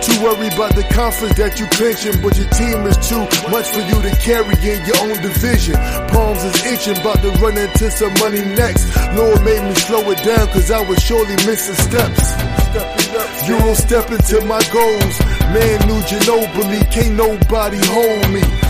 Too worried about the conference that you clinching, but your team is too much for you to carry in your own division. Palms is itching, about to run into some money next. Lord made me slow it down, cause I was surely missing steps. You don't step into my goals. Man, New Ginobili, can't nobody hold me.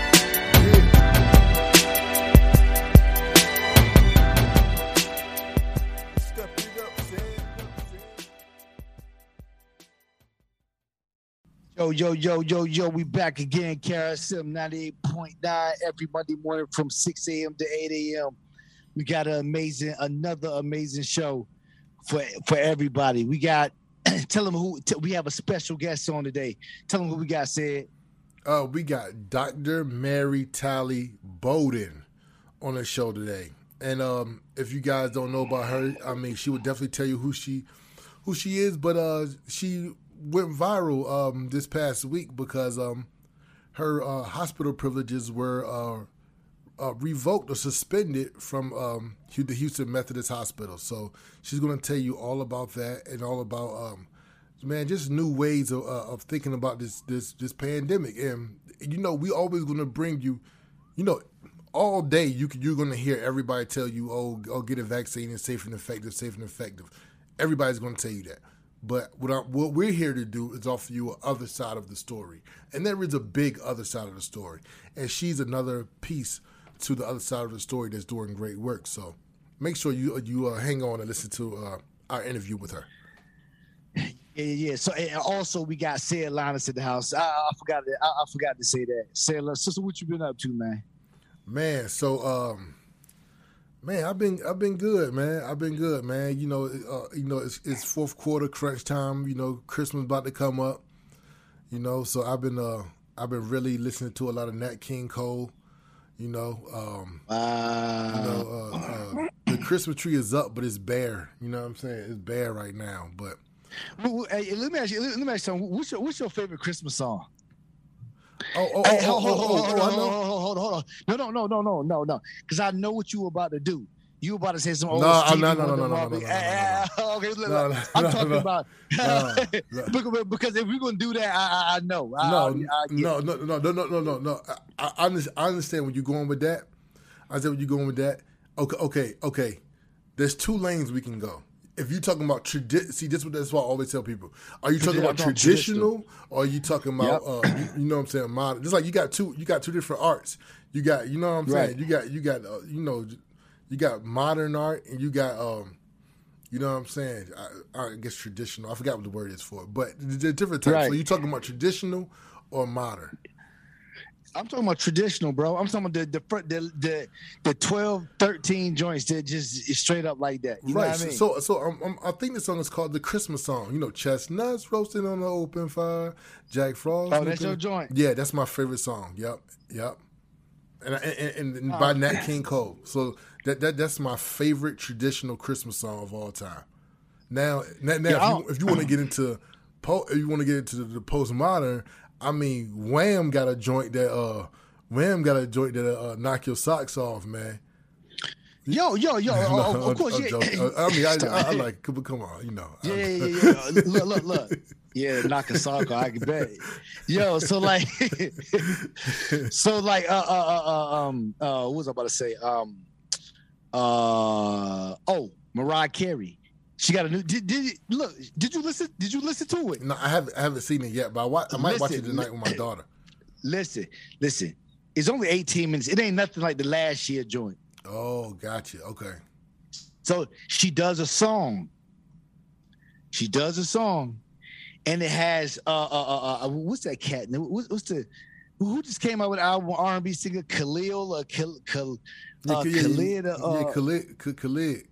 Yo, yo, yo, yo, yo, we back again. Carousel 98.9 every Monday morning from 6 a.m. to 8 a.m. We got an amazing, another amazing show for for everybody. We got tell them who t- we have a special guest on today. Tell them who we got said. Uh, we got Dr. Mary Talley Bowden on the show today. And um, if you guys don't know about her, I mean, she would definitely tell you who she who she is. But uh, she went viral um, this past week because um, her uh, hospital privileges were uh, uh, revoked or suspended from um, the Houston Methodist Hospital. So she's going to tell you all about that and all about um, man, just new ways of, uh, of thinking about this this this pandemic. And you know, we always going to bring you, you know, all day you can, you're going to hear everybody tell you, oh, oh, get a vaccine, it's safe and effective, safe and effective. Everybody's going to tell you that. But what, I, what we're here to do is offer you a other side of the story, and there is a big other side of the story, and she's another piece to the other side of the story that's doing great work. So make sure you you uh, hang on and listen to uh, our interview with her. Yeah, yeah, yeah. So and also we got Sarah Linus in the house. I, I forgot to, I, I forgot to say that. Sarah, sister, what you been up to, man? Man, so um, man, I've been I've been good, man. I've been good, man. You know, uh, you know, it's, it's fourth quarter crunch time. You know, Christmas about to come up. You know, so I've been uh I've been really listening to a lot of Nat King Cole. You know, um, Wow. you know, uh, uh, the Christmas tree is up, but it's bare. You know what I'm saying? It's bare right now, but hey, let me ask you. Let me ask you something. What's your What's your favorite Christmas song? Oh oh oh oh, hold, hold, oh, hold, oh, hold, oh, hold, hold, hold, hold, on. No, no, no, no, no, no, no. Because I know what you were about to do. You about to say some old No, Stevie no, no, no, no, no, no, no, no, Eh, eh, Okay, look, No, no, I'm no, talking no. about No, no. because, if we're gonna do that, I, I, I know. I, no, I, I no, no, no, no, no, no, no, no. I, I understand where you're going with that. I said where you're going with that. Okay, okay, okay. There's two lanes we can go. If you're talking about tradition, see, this that's what I always tell people. Are you talking I'm about talking traditional, or are you talking about, Yep. uh, you, you know what I'm saying, modern? It's like you got two, you got two different arts. You got, you know what I'm saying. You got, you got, uh, you know, you got modern art, and you got, um, You know what I'm saying? I, I guess traditional. I forgot what the word is for it, but the different types. Right. So you talking about traditional or modern? I'm talking about traditional, bro. I'm talking about the the the the, the 12, 13 joints that just straight up like that. You right. know what I mean? So, so um, um, I think the song is called the Christmas song. You know, chestnuts roasting on the open fire, Jack Frost. Oh, that's your joint? Yeah, that's my favorite song. Yep, yep. And and, and, and Oh, by Nat King Cole. So that, that that's my favorite traditional Christmas song of all time. Now, now, now Yeah, if, you, if you want to get into po, if you want to get into the, the postmodern, I mean, Wham got a joint that uh, Wham got a joint that uh, knock your socks off, man. yo, yo, yo. oh, No, of course, I'm yeah. joking. I mean, I, I, I like, come, come on, you know. Yeah, yeah, yeah, yeah. look, look, look. Yeah, knock a sock off, I can bet. Yo, so like, so like, uh, uh, uh, uh, um, uh, what was I about to say? Um, uh, oh, Mariah Carey. She got a new. Did, did look? Did you listen? Did you listen to it? No, I haven't, I haven't seen it yet, but I, I might watch it tonight with my daughter. Listen, listen. It's only 18 minutes. It ain't nothing like the last year joint. Oh, gotcha. Okay. So she does a song. She does a song, and it has uh uh uh, uh what's that cat? What's, what's the who just came out with an album R and B singer Khalil or Khal, Khal, uh, yeah, Khalid? Uh, yeah, Khalid, K- Khalid,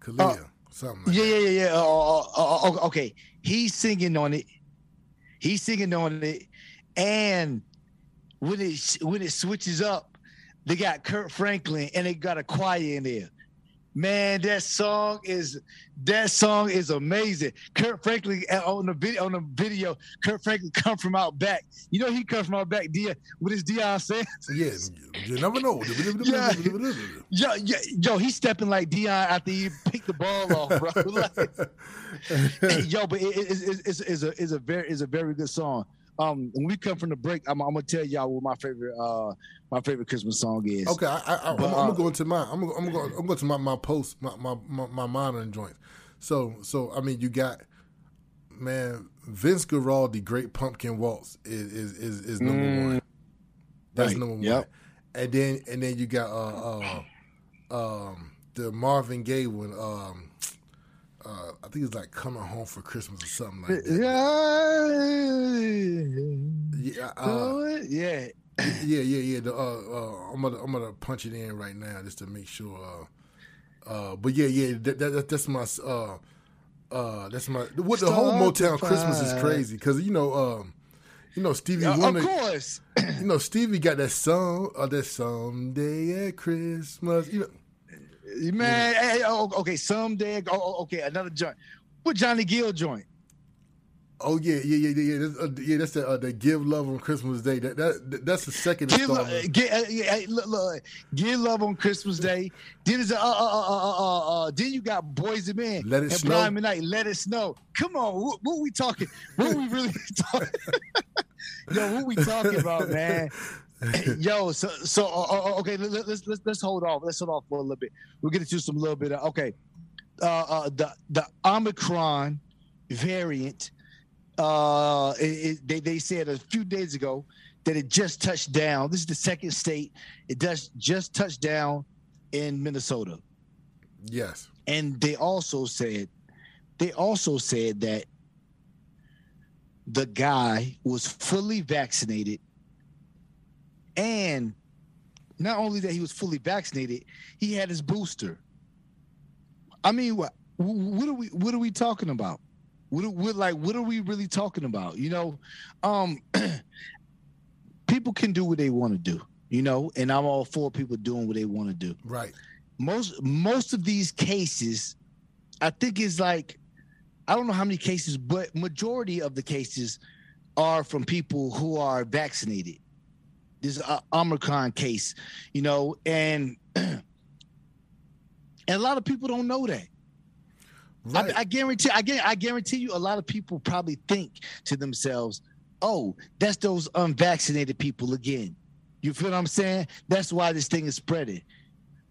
Khalid, Khalid, something like yeah, yeah, yeah, yeah. Uh, uh, uh, okay, he's singing on it. He's singing on it, and when it when it switches up, they got Kirk Franklin and they got a choir in there. Man, that song is that song is amazing. Kirk Franklin uh, on the video on the video, Kirk Franklin come from out back. You know he come from out back, Dia, with his Deion Sanders. Yeah, you never know. Yeah. Yo, yo, yo, he's stepping like Deion after he picked the ball off, bro. Like, yo, but it, it, it, it's, it's a it's a very it's a very good song. Um, when we come from the break, I'm, I'm gonna tell y'all what my favorite uh my favorite Christmas song is. Okay, I, I'm, I'm uh, gonna go into mine. I'm gonna, I'm gonna go. I'm going to my, my post, my, my my my modern joints. So so I mean, you got man Vince Guaraldi, Great Pumpkin Waltz is is is, is number Mm, one. That's right, number one. yep. And then and then you got uh uh um the Marvin Gaye one. Um, uh, I think it's like coming home for Christmas or something like that. Yeah, Yeah, uh, yeah. yeah, yeah, yeah. The, uh, uh, I'm gonna I'm gonna punch it in right now just to make sure. Uh, uh, but yeah, yeah, that, that, that's my uh, uh, that's my what the whole Motown Christmas is crazy because you know um, you know Stevie Yeah, of Wonder, course. you know Stevie got that song uh, that someday at Christmas, you know. Man, hey, oh, okay, someday. Oh, oh, okay, another joint. What Johnny Gill joint? Oh yeah, yeah, yeah, yeah, yeah. That's, uh, yeah, that's the uh, the give love on Christmas Day. That that that's the second Give, lo- installment. get, uh, yeah, hey, look, look, give love on Christmas Day. Then is uh, uh, uh, uh, uh, uh, then you got Boyz II Men. Let It and Snow. Brian McKnight. Let it snow. Come on, what, what we talking? What we really talking? Yo, what we talking about, man? Yo, so so uh, okay, let, let- let's let's let's hold off. Let's hold off for a little bit. We'll get into some little bit of okay. Uh, uh, the the Omicron variant. Uh, it, it- they they said a few days ago that it just touched down. This is the second state it does just touched down in Minnesota, Yes. and they also said they also said that the guy was fully vaccinated and not only that he was fully vaccinated he had his booster. I mean what what are we what are we talking about? What, are- what like what are we really talking about? You know um people can do what they want to do you know and i'm all for people doing what they want to do. Right. most most of these cases i think is like i don't know how many cases but majority of the cases are from people who are vaccinated this uh, omicron case you know and and a lot of people don't know that. Right. I, I guarantee I, guar- I guarantee you a lot of people probably think to themselves oh that's those unvaccinated people again. You feel what i'm saying? That's why this thing is spreading.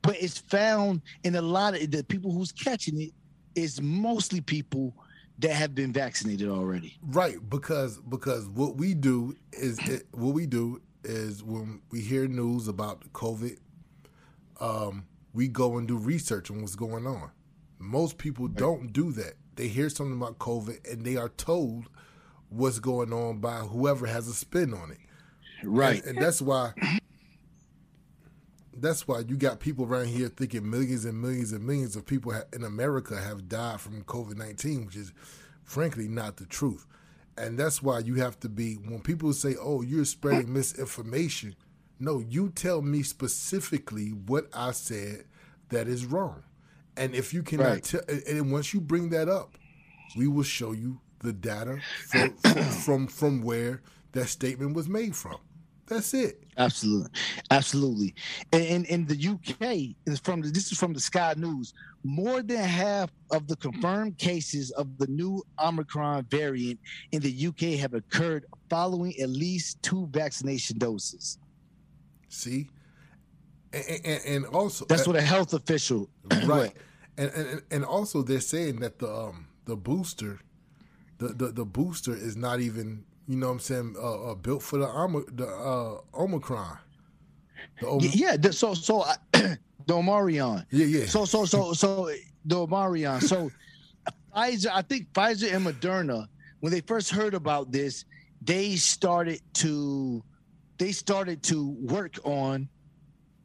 But it's found in a lot of the people who's catching it is mostly people that have been vaccinated already. Right, because because what we do is it, what we do is when we hear news about COVID, um, we go and do research on what's going on. Most people don't do that. They hear something about COVID and they are told what's going on by whoever has a spin on it. Right. And, and that's why that's why you got people around here thinking millions and millions and millions of people in America have died from COVID 19, which is frankly not the truth. And that's why you have to be, when people say, oh, you're spreading misinformation, no, you tell me specifically what I said that is wrong. And if you cannot right. tell, and once you bring that up, we will show you the data from, from, from where that statement was made from. That's it. Absolutely, absolutely. And in, in the UK, is from the, this is from the Sky News. More than half of the confirmed cases of the new Omicron variant in the UK have occurred following at least two vaccination doses. See, and, and, and also that's uh, what a health official right, and, and and also they're saying that the um the booster, the the, the booster is not even you know what I'm saying, uh, uh, built for the, Om- the uh, Omicron. The Om- yeah, the, so so uh, the Omarion. Yeah, yeah. So so so so the Omarion. So Pfizer, I think Pfizer and Moderna, when they first heard about this, they started to they started to work on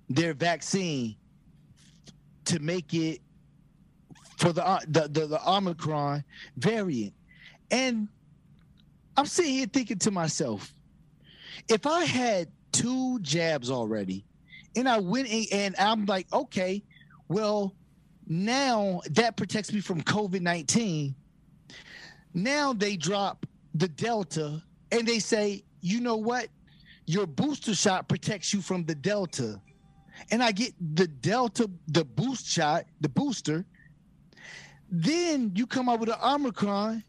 their vaccine to make it for the uh, the, the, the Omicron variant. And I'm sitting here thinking to myself, if I had two jabs already, and I went in, and I'm like, okay, well, now that protects me from COVID 19. Now they drop the Delta and they say, you know what? Your booster shot protects you from the Delta. And I get the Delta, the boost shot, the booster. Then you come up with an Omicron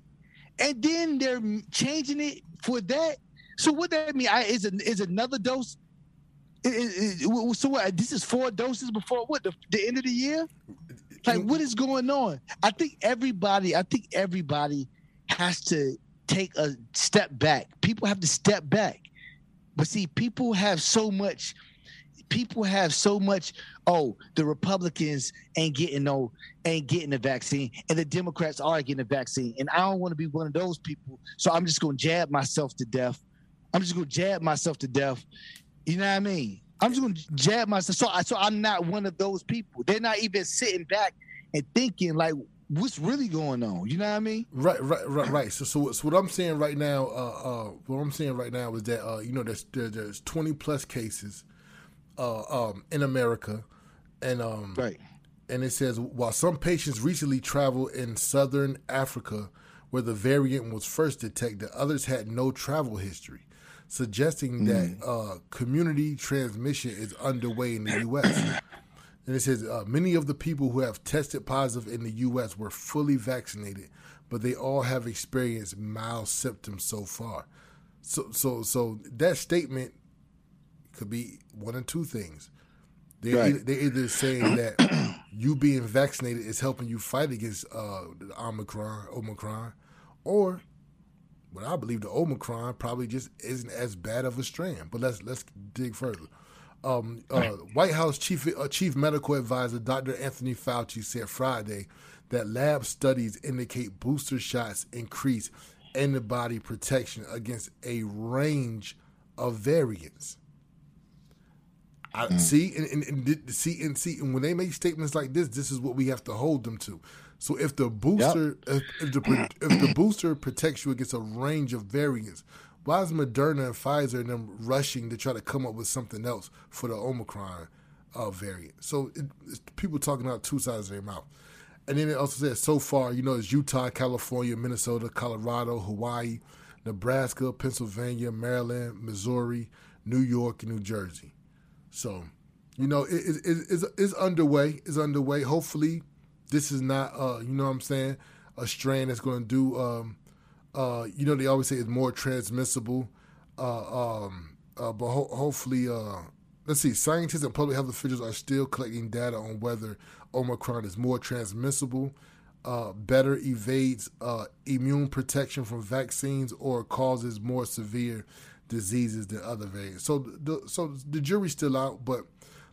and then they're changing it for that. So what that mean? I, is is another dose? So what? This is four doses before what? The, the end of the year? Like what is going on? I think everybody. I think everybody has to take a step back. People have to step back. But see, people have so much people have so much oh the republicans ain't getting no ain't getting the vaccine and the democrats are getting the vaccine and i don't want to be one of those people so i'm just to jab myself to death. I'm just to jab myself to death. You know what i mean? I'm just to jab myself so, I, so i'm not one of those people. They're not even sitting back and thinking like what's really going on? You know what i mean? Right right right right. So so, so what i'm saying right now uh uh what i'm saying right now is that uh you know there's there, there's 20 plus cases uh, um, in America, and um, right. And it says while some patients recently traveled in southern Africa, where the variant was first detected, others had no travel history, suggesting mm. that uh, community transmission is underway in the U.S. and it says uh, many of the people who have tested positive in the U.S. were fully vaccinated, but they all have experienced mild symptoms so far. So, so, so that statement could be one of two things. They're, right. either, they're either saying that you being vaccinated is helping you fight against uh, Omicron, Omicron, or what I believe the Omicron probably just isn't as bad of a strand. But let's let's dig further. Um, uh, White House chief uh, chief medical advisor Dr. Anthony Fauci said Friday that lab studies indicate booster shots increase antibody protection against a range of variants. I mm. see and, and, and, see and see and when they make statements like this, this is what we have to hold them to. So if the booster yep. if, if, the if the booster protects you against a range of variants, why is Moderna and Pfizer and them rushing to try to come up with something else for the Omicron uh, variant? So it, people talking out two sides of their mouth. And then it also says so far, you know, it's Utah, California, Minnesota, Colorado, Hawaii, Nebraska, Pennsylvania, Maryland, Missouri, New York, and New Jersey. So, you know, it, it, it, it's, it's underway. It's underway. Hopefully, this is not, uh, you know what I'm saying, a strain that's going to do, um, uh, you know, they always say it's more transmissible. Uh, um, uh, but ho- hopefully, uh, let's see, scientists and public health officials are still collecting data on whether Omicron is more transmissible, uh, better evades uh, immune protection from vaccines, or causes more severe diseases than other variants. So the so the jury's still out, but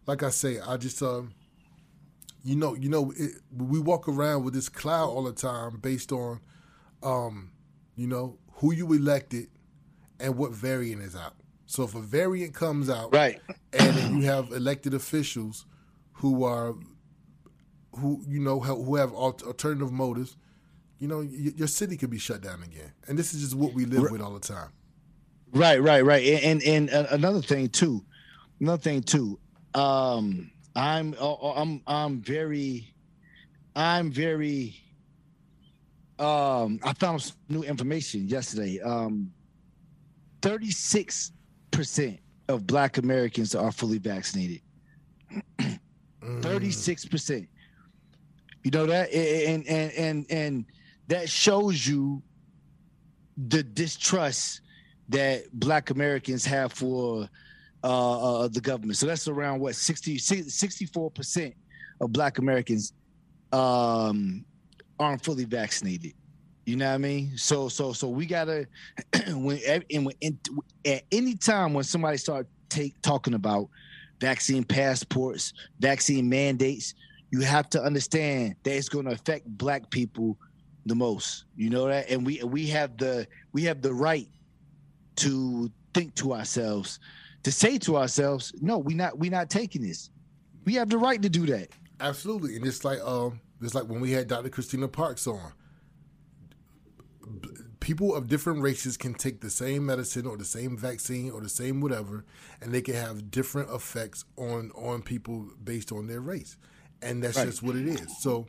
like I say, I just uh, you know, you know, it, we walk around with this cloud all the time based on, um, you know, who you elected and what variant is out. So if a variant comes out, right, and you have elected officials who are, who you know, who have alternative motives, you know, your city could be shut down again. And this is just what we live with all the time. Right, right, right. And and, and another thing too, another thing too. Um, I'm uh, uh, I'm I'm very, I'm very. Um, I found some new information yesterday. Um, thirty six percent of Black Americans are fully vaccinated. Thirty-six percent. You know that, and and and and that shows you the distrust that Black Americans have for uh, uh, the government. So that's around what 60, 64 percent of Black Americans um, aren't fully vaccinated. You know what I mean? So so so we gotta when and when at any time when somebody start take talking about vaccine passports, vaccine mandates, you have to understand that it's going to affect black people the most. You know that, and we we have the we have the right to think to ourselves, to say to ourselves, no, we not we not taking this. We have the right to do that. Absolutely, and it's like um, it's like when we had Dr. Christina Parks on people of different races can take the same medicine or the same vaccine or the same whatever, and they can have different effects on on people based on their race, and that's right. just what it is. So,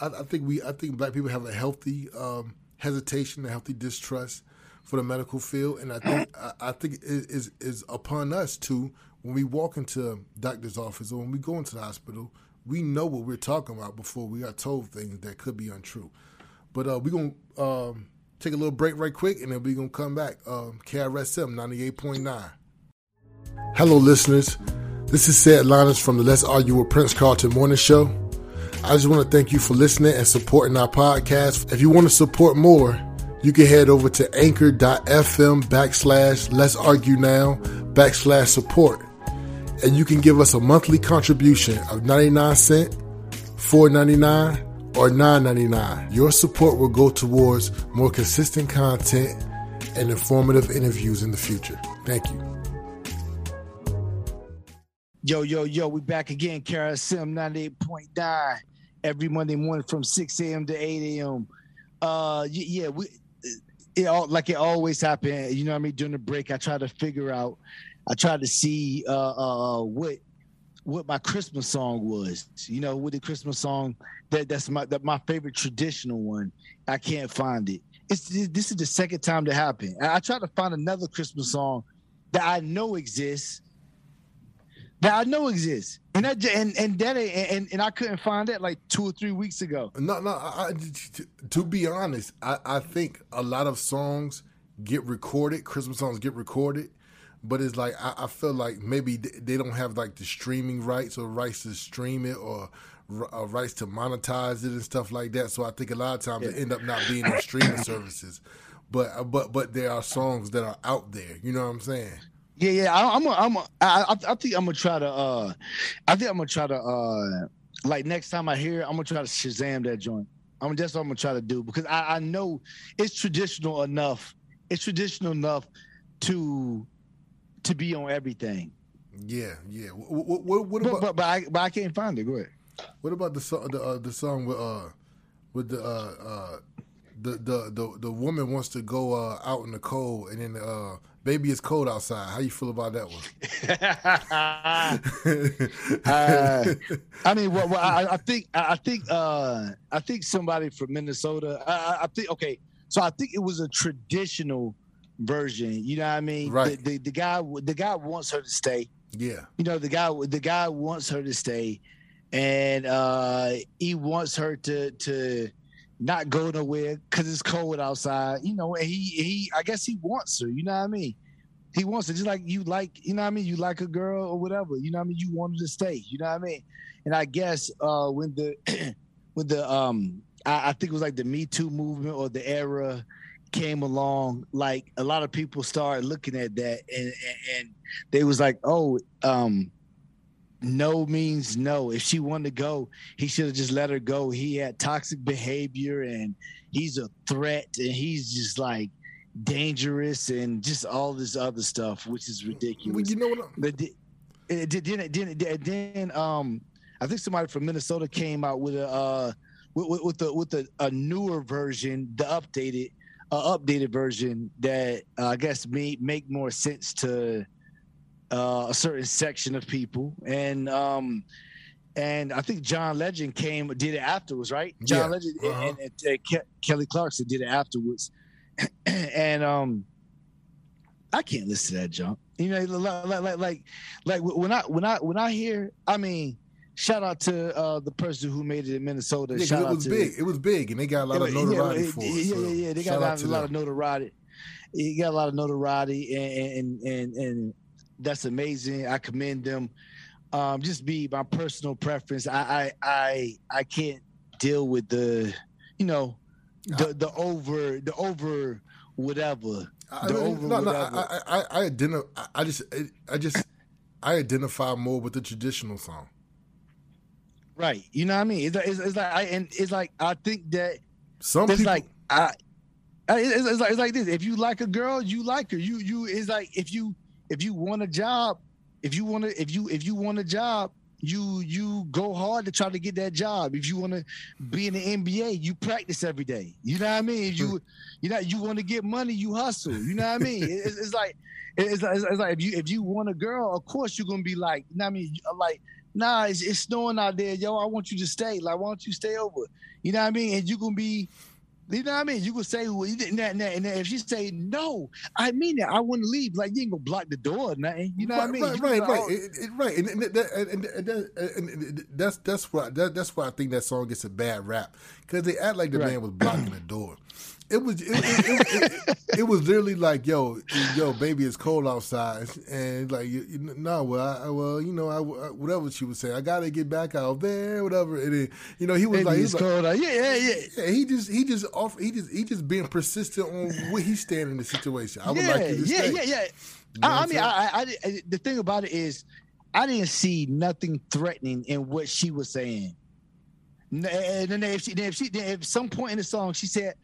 I, I, think we I think black people have a healthy um, hesitation, a healthy distrust for the medical field, and I think I, I think it is is upon us to when we walk into doctor's office or when we go into the hospital, we know what we're talking about before we are told things that could be untrue. But uh, we're gonna um, take a little break right quick, and then we're gonna come back. Um, KRSM ninety eight point nine. Hello, listeners. This is Seth Linus from the Let's Argue with Prince Carlton Morning Show. I just want to thank you for listening and supporting our podcast. If you want to support more, you can head over to anchor.fm backslash let's argue now backslash support. And you can give us a monthly contribution of 99 cent, 4.99 or $9.99. Your support will go towards more consistent content and informative interviews in the future. Thank you. Yo, yo, yo, we back again, KRSM 98.9 every Monday morning from 6 a.m. to 8 a.m. Uh yeah, we it all like it always happened, you know what I mean? During the break, I try to figure out, I try to see uh uh what what my Christmas song was. You know, what the Christmas song that that's my that my favorite traditional one. I can't find it. It's this is the second time to happen. I, I tried to find another Christmas song that I know exists. That I know exists, and that and and that and and I couldn't find it like two or three weeks ago. No, no. I, to, to be honest, I, I think a lot of songs get recorded. Christmas songs get recorded, but it's like I, I, feel like maybe they don't have like the streaming rights or rights to stream it or uh, rights to monetize it and stuff like that. So I think a lot of times yeah. it end up not being on streaming services. But uh, but but there are songs that are out there. You know what I'm saying? Yeah, yeah. I, I'm a, I'm a, I, I think I'm gonna try to. uh I think I'm gonna try to. uh Like next time I hear it, I'm gonna try to Shazam that joint. I'm that's what I'm gonna try to do because I, I know it's traditional enough. It's traditional enough to to be on everything. Yeah, yeah. What, what, what about? But, but, but, I, but I can't find it. Go ahead. What about the song? The uh, the song with uh with the uh uh the the the, the woman wants to go uh, out in the cold, and then uh baby it's cold outside. How you feel about that one? uh, I mean, well, well I, I, think I think uh I think somebody from Minnesota. I, I think okay, so I think it was a traditional version. You know what I mean? Right. The, the, the guy the guy wants her to stay. Yeah. You know the guy the guy wants her to stay, and uh, he wants her to to not go nowhere because it's cold outside. You know, and he he I guess he wants her. You know what I mean? He wants her just like you like. You know what I mean? You like a girl or whatever. You know what I mean? You want her to stay. You know what I mean? And I guess uh, when the when the um I, I think it was like the Me Too movement or the era came along, like a lot of people started looking at that and, and, and they was like, oh, um, no means no. If she wanted to go, he should have just let her go. He had toxic behavior and he's a threat and he's just like dangerous and just all this other stuff, which is ridiculous. Well, you know what? But then, then, then, then, um, I think somebody from Minnesota came out with a uh, with, with the with the, a newer version, the updated, uh, updated version that uh, I guess may make more sense to uh, a certain section of people, and um, and I think John Legend came did it afterwards, right? John Yeah. Legend Uh-huh. and, and, and Ke- Kelly Clarkson did it afterwards, and um, I can't listen to that junk. You know, like like like like, when I when I when I hear, I mean, shout out to uh, the person who made it in Minnesota. Yeah, shout it was to, big. It was big, and they got a lot of notoriety yeah, for it. yeah, so yeah, yeah. They got a lot, a lot of notoriety. You got a lot of notoriety, and and and and that's amazing. I commend them. Um, just be my personal preference. I I I, I can't deal with the, you know, the the over the over whatever. I, the over no, whatever. I, I, I, I identify. I just, I just, I identify more with the traditional song. Right. You know what I mean? It's, like- it's, it's like I and it's like I think that Some It's people, like I, I it's, it's like it's like this. If you like a girl, you like her. You you it's like if you if you want a job, if you want to if you if you want a job, you you go hard to try to get that job. If you want to be in the NBA, you practice every day. You know what I mean? If you you know you want to get money, you hustle. You know what I mean? It's, it's like it's, like- it's like if you if you want a girl, of course you're gonna be like, you know what I mean? Uh, like nah, it's, it's snowing out there, yo. I want you to stay. Like, why don't you stay over? You know what I mean? And you gonna be, you know what I mean? You gonna say, well, you didn't, and, and if she say no, I mean it. I to leave. Like, you ain't gonna block the door, or nothing. You know what I mean? right, You right, right, It- it- right, that- that- and, and that's that's why that, that's why I think that song gets a bad rap because they act like the Right. man was blocking the door. It was it, it, it, it, was literally like yo yo baby it's cold outside and like you, you, no well I, well you know I, whatever she was saying I gotta get back out there whatever and then, you know he was like he it's like, cold out. Yeah, yeah, yeah. yeah, he just he just off he just he just being persistent on where he's standing in the situation. I would yeah, like you to yeah, stay. yeah, yeah. You know I, I mean, I, I, the thing about it is, I didn't see nothing threatening in what she was saying. And then if she, then if she, then if some point in the song she said,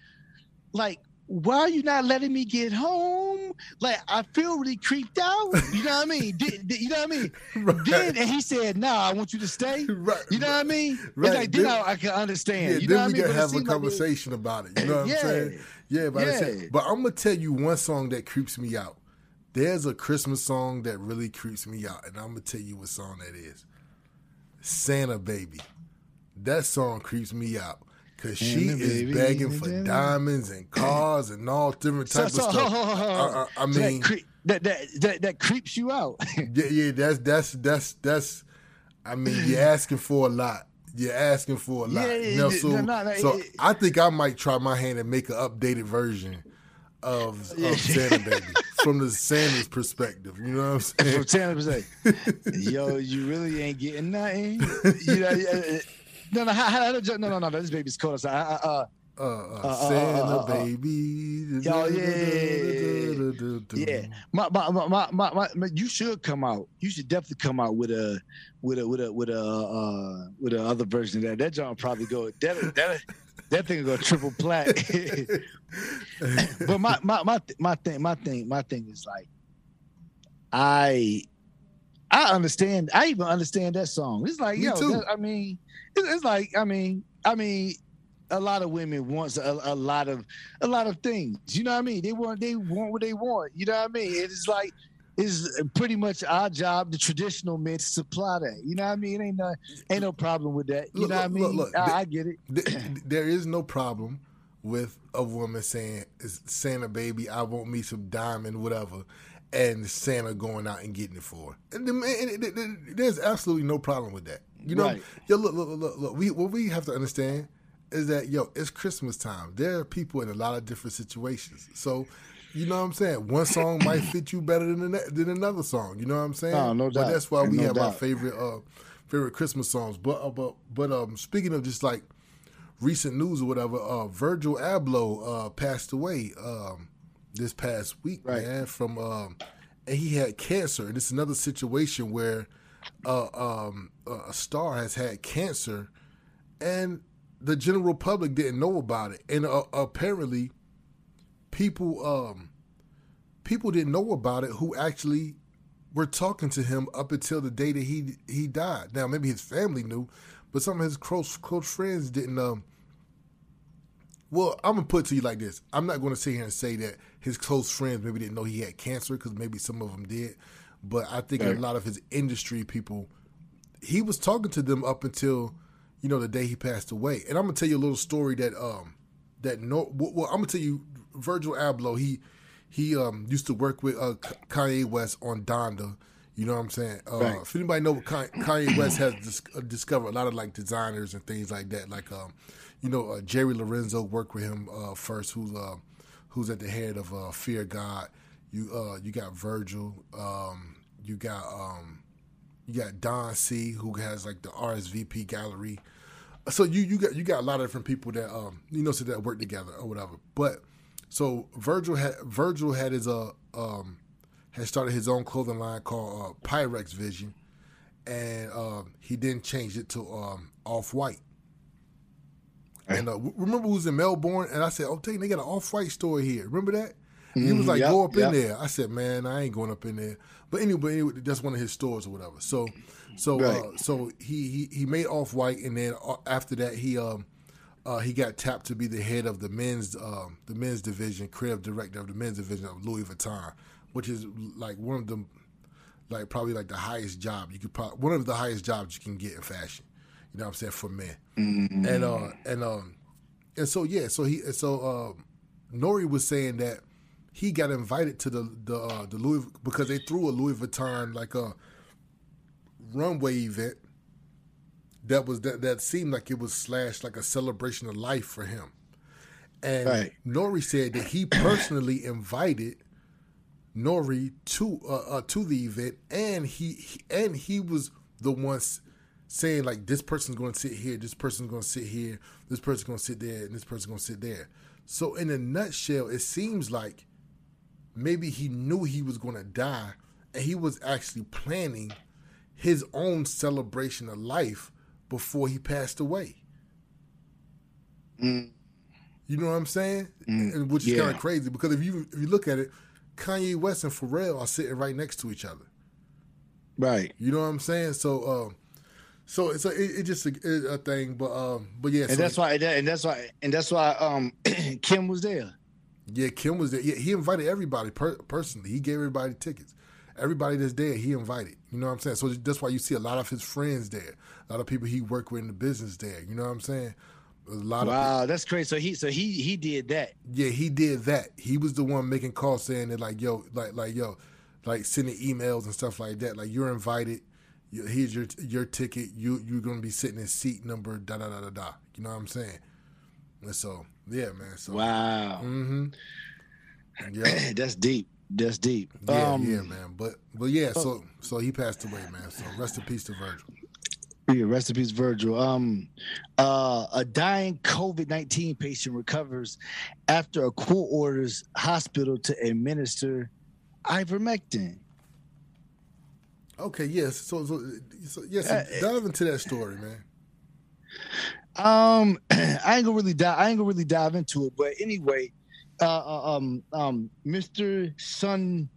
like, why are you not letting me get home? Like, I feel really creeped out. You know what I mean? Did, did- you know what I mean? Right. Then and he said, "Nah, I want you to stay." Right, You know what I mean? Right. It's like then Then- I, I can understand. Yeah, you know then what we mean? can But have a seemed like conversation about it. You know what Yeah. I'm saying? Yeah, but, Yeah. but I'm gonna tell you one song that creeps me out. There's a Christmas song that really creeps me out, and I'm gonna tell you what song that is. Santa Baby. That song creeps me out. Cause she Santa is begging for Santa- diamonds and cars and all different types so, of hold, stuff. hold, hold, hold. I, I, I mean, that, cre- that, that that that creeps you out. yeah, yeah, that's that's that's that's. I mean, you're asking for a lot. You're asking for a lot. Yeah, you know, yeah, so no, no, no, so it- I think I might try my hand and make an updated version of, Yeah. of Santa Baby from the Santa's perspective. You know what I'm saying? From saying? perspective. Yo, you really ain't getting nothing. You know, yeah, no, no, how, how, no, no, no, no, this baby's cold. So, uh, uh, uh, Uh, uh, uh, Santa uh, uh, Baby. Yo, yeah. yeah. My, my, my, my, my, you should come out. You should definitely come out with a, with a, with a, with a, uh, with a other version of that. That John probably go that that that thing go triple plat. but my my my my thing my thing my thing is like I I understand I even understand that song. It's like Me yo, that- I mean it's, like I mean I mean a lot of women wants a, a lot of a lot of things. You know what I mean? They want they want what they want. You know what I mean? It's like it's pretty much our job, the traditional men, to supply that. You know what I mean? Ain't no ain't no problem with that. You Look, know what I mean? look, look. I, The- I get it. There is no problem with a woman saying "It's Santa baby, I want me some diamond, whatever, and Santa going out and getting it for her. And, the, man- and it- it- there's absolutely no problem with that. You know, Right. yo, look, look, look, look. We what we have to understand is that yo, it's Christmas time. There are people in a lot of different situations, so. You know what I'm saying? One song might fit you better than the, than another song. You know what I'm saying? Oh, no But that's why we No have our favorite uh favorite Christmas songs. But uh, but but um speaking of just like recent news or whatever, uh, Virgil Abloh uh, passed away um, this past week, Right. man. From um, and he had cancer, and it's another situation where uh, um, a star has had cancer, and the general public didn't know about it, and uh, apparently, people um, people didn't know about it who actually were talking to him up until the day that he he died. Now maybe his family knew, but some of his close close friends didn't. Um, well, I'm gonna put it to you like this: I'm not going to sit here and say that his close friends maybe didn't know he had cancer because maybe some of them did, but I think right. a lot of his industry people, he was talking to them up until you know the day he passed away. And I'm gonna tell you a little story that um that no well I'm gonna tell you Virgil Abloh he he um used to work with uh, Kanye West on Donda. You know what I'm saying? Uh, right. If anybody know, what Kanye West has dis- uh, discovered a lot of like designers and things like that. Like, um, you know, uh, Jerry Lorenzo worked with him uh, first, who's uh, who's at the head of uh, Fear God. You uh, you got Virgil. Um, you got um, you got Don C, who has like the RSVP gallery. So you you got you got a lot of different people that um you know so that work together or whatever. But so Virgil had Virgil had his uh um had started his own clothing line called uh, Pyrex Vision, and uh, he then changed it to um, Off White. And uh, remember, we was in Melbourne, and I said, "Oh, dang, they got an Off White store here. Remember that?" Mm, he was like, yep, "Go up yep. in there." I said, "Man, I ain't going up in there." But anyway, anyway that's one of his stores or whatever. So, so, uh, right. uh, so he, he he made Off White, and then uh, after that, he um uh, he got tapped to be the head of the men's um, the men's division, creative director of the men's division of Louis Vuitton, which is like one of the like probably like the highest job you could probably one of the highest jobs you can get in fashion. You know what I'm saying for men, mm-hmm. and uh and um and so yeah, so he so uh, Nori was saying that he got invited to the the uh, the Louis because they threw a Louis Vuitton like a runway event that was that that seemed like it was slashed like a celebration of life for him. And right. Nori said that he personally invited Nori to uh, uh, to the event, and he, he, and he was the one saying like this person's going to sit here, this person's going to sit here, this person's going to sit there, and this person's going to sit there. So in a nutshell, it seems like maybe he knew he was going to die, and he was actually planning his own celebration of life before he passed away. Mm. You know what I'm saying? Mm. And which is yeah. kind of crazy because if you if you look at it, Kanye West and Pharrell are sitting right next to each other. Right. You know what I'm saying? So um so it's a, it, it just a, a, thing, but um, but yeah, and so that's why, and that's why, and that's why um, Kim was there. Yeah, Kim was there. Yeah, he invited everybody per- personally. He gave everybody tickets everybody that's there, he invited. You know what I'm saying? So that's why you see a lot of his friends there, a lot of people he worked with in the business there. You know what I'm saying? A lot wow, of that's crazy. So he, so he, he did that. Yeah, he did that. He was the one making calls saying that, like, yo, like, like, yo, like sending emails and stuff like that. Like, you're invited. Here's your your ticket. You you're gonna be sitting in seat number da da da da da. You know what I'm saying? And so yeah, man. So wow. Mm-hmm. Yeah, that's deep. That's deep. Yeah, um, yeah, man. But but yeah, so so he passed away, man. So rest in peace to Virgil. Yeah, rest in peace, Virgil. Um, uh, a dying COVID nineteen patient recovers after a court orders hospital to administer ivermectin. Okay, yes. So, so, so yes, uh, dive into that story, man. Um, I ain't gonna really dive. I ain't gonna really dive into it, but anyway, uh, uh, um, um, Mr. Sun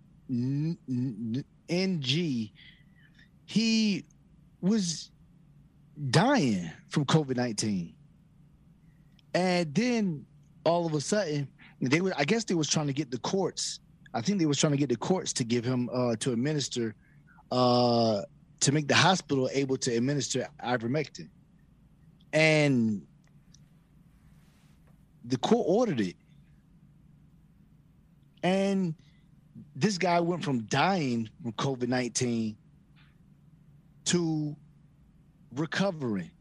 NG, he was dying from COVID 19. And then all of a sudden, they were, I guess they was trying to get the courts. I think they was trying to get the courts to give him, uh, to administer, uh, to make the hospital able to administer ivermectin. And the court ordered it. And this guy went from dying from COVID 19 to recovering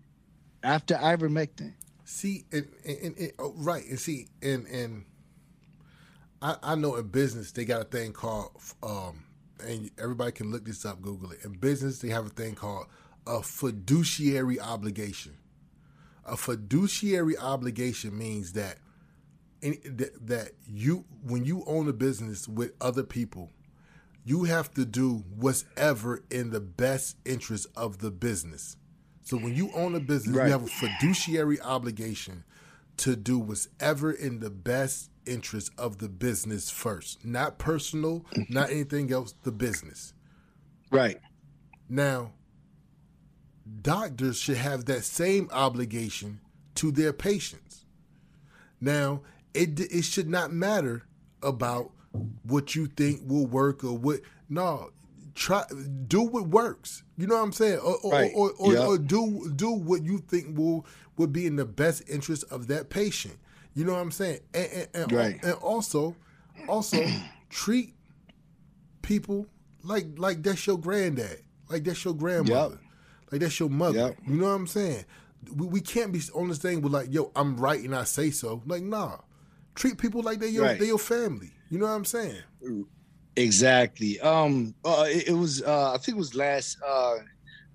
after ivermectin. See, and, and, and oh, right, and see, and and I, I know in business they got a thing called, um, and everybody can look this up, Google it. In business, they have a thing called a fiduciary obligation. A fiduciary obligation means that that you when you own a business with other people, you have to do what's ever in the best interest of the business. So when you own a business, Right. you have a fiduciary obligation to do what's ever in the best interest of the business first, not personal, mm-hmm. not anything else, the business. Right. Now, doctors should have that same obligation to their patients. Now, it it should not matter about what you think will work or what. No, try do what works. You know what I'm saying? Or or, Right. or, or, Yep. or do do what you think will would be in the best interest of that patient. You know what I'm saying? And and, and, Right. and also also treat people like like that's your granddad, like that's your grandmother, like that's your mother. Yep. You know what I'm saying? We, we can't be on this thing with like, yo, I'm right and I say so. Like, nah, treat people like they your Right. they your family. You know what I'm saying? Exactly. Um, uh, it, it was uh, I think it was last uh,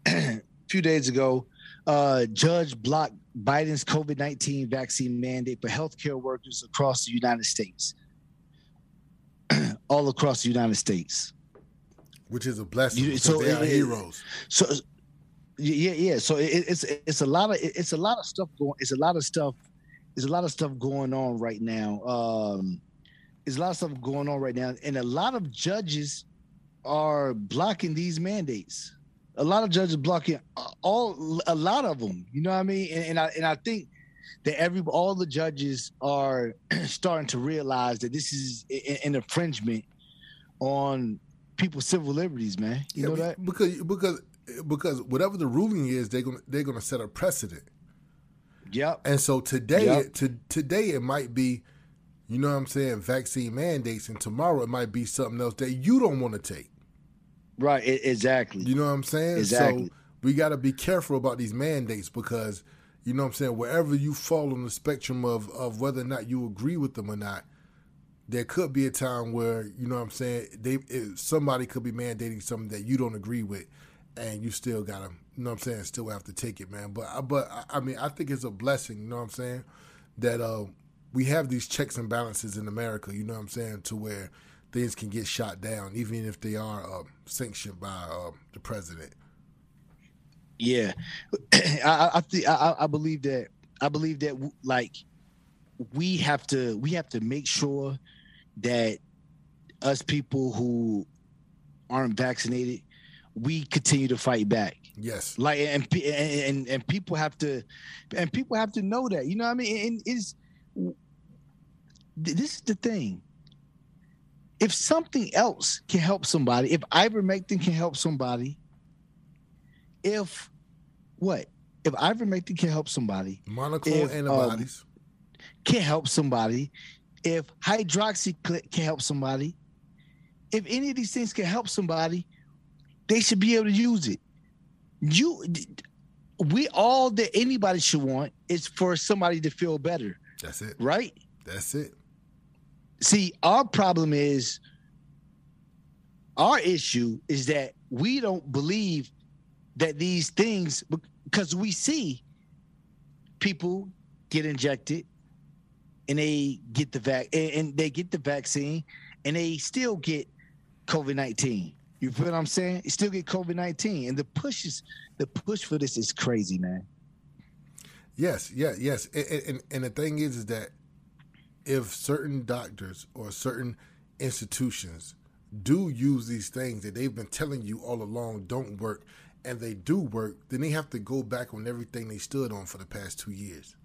few days ago. Uh, judge blocked Biden's COVID nineteen vaccine mandate for healthcare workers across the United States. All across the United States. Which is a blessing. You- so they are it- heroes. So yeah, yeah. So it, it's it's a lot of it's a lot of stuff going. It's a lot of stuff. There's a lot of stuff going on right now. Um, there's a lot of stuff going on right now, and a lot of judges are blocking these mandates. A lot of judges blocking all. A lot of them. You know what I mean? And, and I and I think that every all the judges are starting to realize that this is an infringement on people's civil liberties, man. You Yeah, know that? because because because whatever the ruling is, they're gonna they're gonna set a precedent. Yep. And so today, Yep. it, to, today it might be, you know what I'm saying, vaccine mandates, and tomorrow it might be something else that you don't want to take. Right, exactly. You know what I'm saying? Exactly. So we got to be careful about these mandates because, you know what I'm saying, wherever you fall on the spectrum of, of whether or not you agree with them or not, there could be a time where, you know what I'm saying, they somebody could be mandating something that you don't agree with and you still got to, you know what I'm saying, still have to take it, man. But, I- but I- I mean, I think it's a blessing, you know what I'm saying, that uh, we have these checks and balances in America, you know what I'm saying, to where things can get shot down, even if they are uh, sanctioned by uh, the president. Yeah, I, I, I think I, I believe that I believe that like we have to we have to make sure that us people who aren't vaccinated we continue to fight back. Yes. Like and and and, and people have to and people have to know that you know what I mean. And is this is the thing. If something else can help somebody, if ivermectin can help somebody, if what if ivermectin can help somebody Monoclonal If, um, antibodies. can help somebody if hydroxy can help somebody if any of these things can help somebody they should be able to use it you we all that anybody should want is for somebody to feel better That's it. right That's it. See our problem is our issue is that we don't believe that these things because we see people get injected and they get the vac and, and they get the vaccine and they still get covid-19 you feel what i'm saying? They still get covid-19 and the push is the push for this is crazy man. Yes, yeah, yes. And, and, and the thing is, is that if certain doctors or certain institutions do use these things that they've been telling you all along don't work, and they do work, then they have to go back on everything they stood on for the past two years.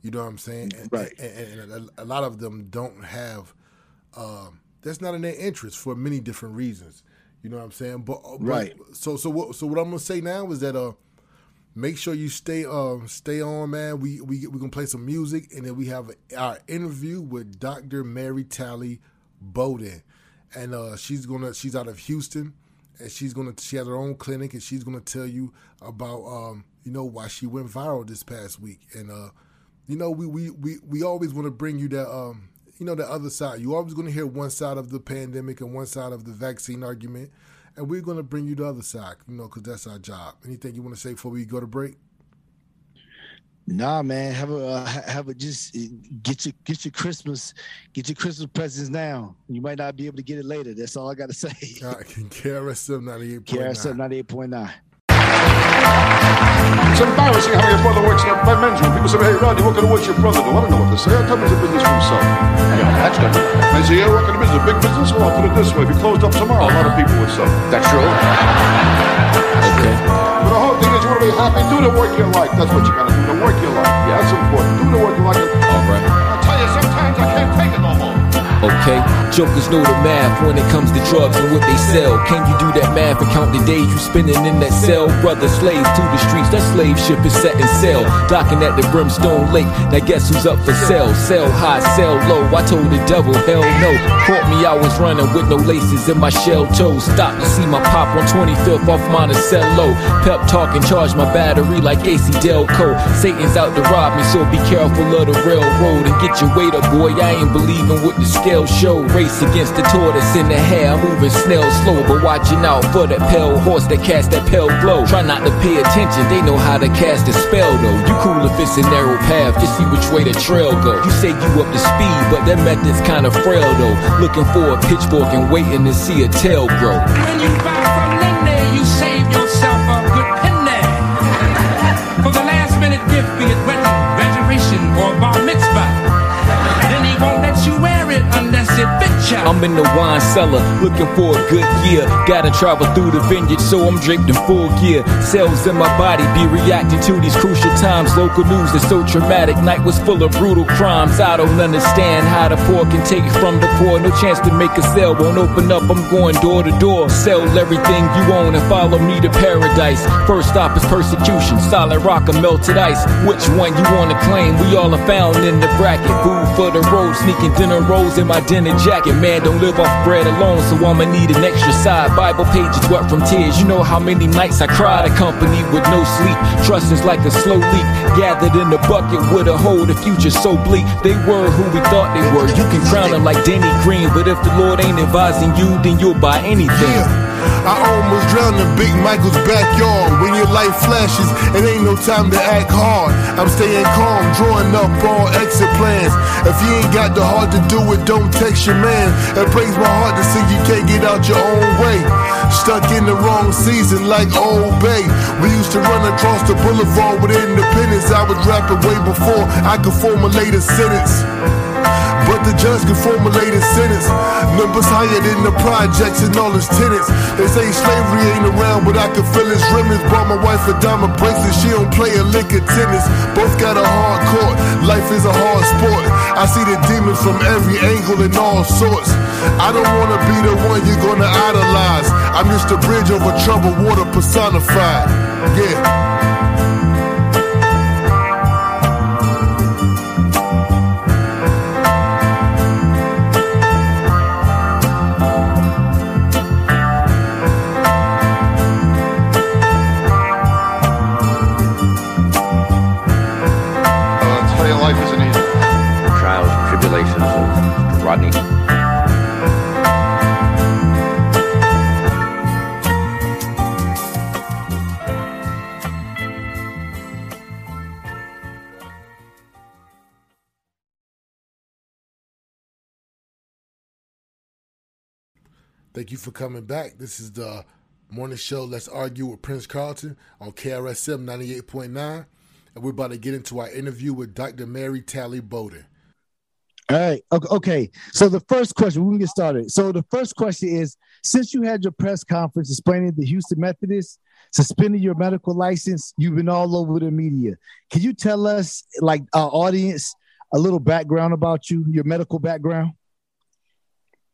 You know what I'm saying? And, Right. And, and, and a, a lot of them don't have. Um, that's not in their interest for many different reasons. You know what I'm saying? But, but Right. So so what so what I'm gonna say now is that uh make sure you stay um stay on man. We we we gonna play some music and then we have our interview with dr mary talley bowden. And uh she's gonna she's out of houston and she's gonna she has her own clinic and she's gonna tell you about um you know why she went viral this past week. And uh you know we we we, we always want to bring you that um you know the other side. You're always going to hear one side of the pandemic and one side of the vaccine argument and we're going to bring you the other side, you know, because that's our job. Anything you want to say before we go to break? Nah, man. Have a uh, have a just get your get your Christmas get your Christmas presents now. You might not be able to get it later. That's all I got to say. All right, KRSM ninety eight. KRSM ninety eight point nine. It's embarrassing how your brother works in a men's room. People say, hey, Rodney, what kind of work's your brother do? I don't know what to say. I tell him he's a business for himself. Yeah, that's good. And say, yeah, what kind of business? A big business? Well, I'll put it this way. If he closed up tomorrow, a lot of people would suffer. That's true. Okay. But the whole thing is you want to be happy. Do the work you like. That's what you got to do. The work you like. Yeah. That's important. Do the work you like. Okay, jokers know the math when it comes to drugs and what they sell. Can you do that math and count the days you spending in that cell? Brother, slaves to the streets, that slave ship is setting sail. Docking at the brimstone lake, now guess who's up for sale? Sell high, sell low. I told the devil, hell no. Caught me, I was running with no laces in my shell toes. Stop to see my pop on 25th off Monticello. Pep talking, charge my battery like AC Delco. Satan's out to rob me, so be careful of the railroad and get your weight up, boy. I ain't believing what the scale show. Race against the tortoise in the hair, moving snail slow, but watching out for that pale horse that cast that pale glow. Try not to pay attention, they know how to cast a spell though. You cool if it's a narrow path, just see which way the trail go. You say you up to speed, but that method's kinda frail though. Looking for a pitchfork and waiting to see a tail grow. When you buy from Lindy, you save yourself a good penny. For the last minute gift, be it graduation, or bar mitzvah. You wear I'm in the wine cellar looking for a good year. Gotta travel through the vineyard, so I'm draped in full gear. Cells in my body be reacting to these crucial times. Local news is so traumatic. Night was full of brutal crimes. I don't understand how the poor can take it from the poor. No chance to make a sale, won't open up. I'm going door to door. Sell everything you own and follow me to paradise. First stop is persecution. Solid rock or melted ice. Which one you wanna claim? We all are found in the bracket. Food for the road, sneaking dinner rolls in my dinner jacket. Man, don't live off bread alone, so I'ma need an extra side. Bible pages wet from tears. You know how many nights I cried, accompanied with no sleep. Trust is like a slow leak, gathered in a bucket with a hole. The future so bleak. They were who we thought they were. You can crown them like Denny Green, but if the Lord ain't advising you, then you'll buy anything. I almost drowned in Big Michael's backyard. When your life flashes, it ain't no time to act hard. I'm staying calm, drawing up all exit plans. If you ain't got the heart to do it, don't text your man. It breaks my heart to see you can't get out your own way. Stuck in the wrong season like Old Bay. We used to run across the boulevard with independence. I was rapping way before I could formulate a sentence. But the judge can formulate a sentence. Numbers higher than the projects and all its tenants. They say slavery ain't around, but I can feel its remnants. Bought my wife a diamond bracelet, she don't play a lick of tennis. Both got a hard court, life is a hard sport. I see the demons from every angle and all sorts. I don't wanna be the one you're gonna idolize. I'm just a bridge over troubled water personified. Yeah. Rodney. Thank you for coming back. This is the morning show. Let's argue with Prince Carlton on KRSM 98.9. And we're about to get into our interview with Dr. Mary Talley Bowden. All right. Okay. So the first question, we can get started. So the first question is since you had your press conference explaining the Houston Methodist suspending your medical license, you've been all over the media. Can you tell us, like our audience, a little background about you, your medical background?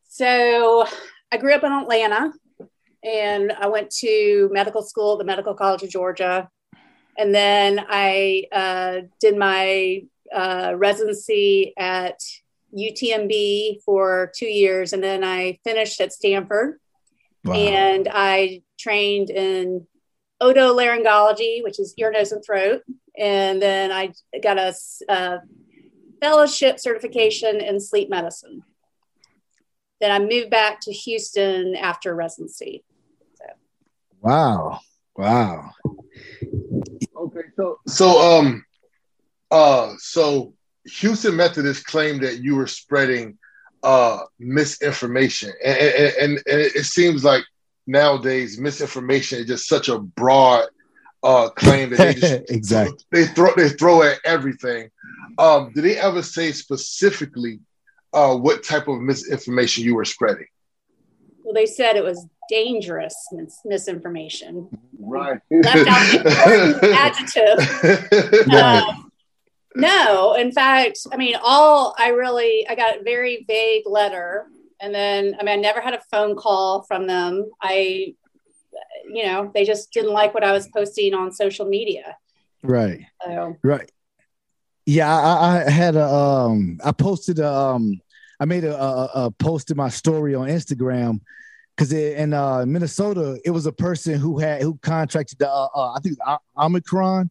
So I grew up in Atlanta and I went to medical school at the Medical College of Georgia. And then I uh, did my uh, residency at UTMB for two years. And then I finished at Stanford. Wow. And I trained in otolaryngology, which is ear, nose, and throat. And then I got a, s- a fellowship certification in sleep medicine. Then I moved back to Houston after residency. Wow. Wow. Okay, so so um, Uh, so Houston Methodist claimed that you were spreading uh, misinformation, and, and, and, and it seems like nowadays misinformation is just such a broad uh, claim that they just exactly they throw they throw at everything. Um, did they ever say specifically uh, what type of misinformation you were spreading? Well, they said it was dangerous mis- misinformation. Right. Left out the important adjective. Um, no, in fact, I mean, all I really, I got a very vague letter. And then, I mean, I never had a phone call from them. I, you know, they just didn't like what I was posting on social media. right So, right yeah I, I had a um i posted a um i made a, a, a post in my story on instagram because in uh minnesota it was a person who had who contracted the uh, uh, i think it was O- omicron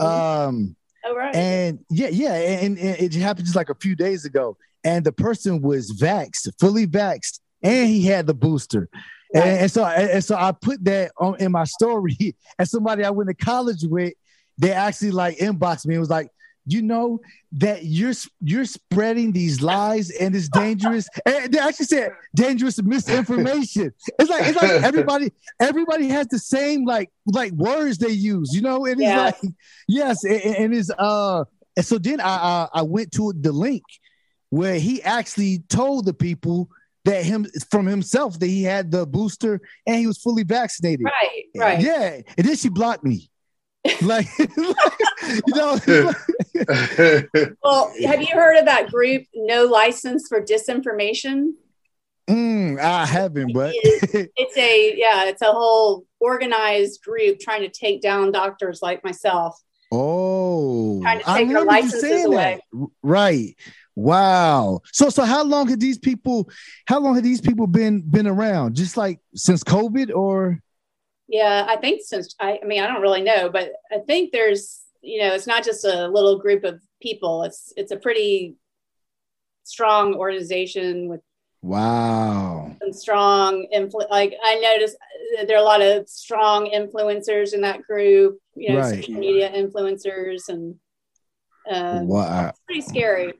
um oh, right. and yeah yeah and, and it happened just like a few days ago. And the person was vaxxed fully vaxxed and he had the booster. And, and so and, and so i put that on in my story. And somebody i went to college with they actually like inboxed me. And was like you know that you're you're spreading these lies and it's dangerous. And they actually said dangerous misinformation. It's like it's like everybody everybody has the same like like words they use you know? And it's Yeah. like yes and, and it's uh and so then I, I i went to the link where he actually told the people that him from himself that he had the booster and he was fully vaccinated. Right, right. yeah and then she blocked me like you know Well, have you heard of that group, No License for Disinformation? Mm, I haven't, but It's a, yeah, it's a whole organized group trying to take down doctors like myself. oh, Trying to I take their remember you licenses away. that. Right. Wow. So, so how long have these people? How long have these people been been around? Just like since COVID, or Yeah, I think since I, I mean, I don't really know, but I think there's, you know, it's not just a little group of people. It's it's a pretty strong organization with wow. some strong influ- like I noticed uh, there are a lot of strong influencers in that group, you know, Right. social media influencers and uh, Wow. it's pretty scary.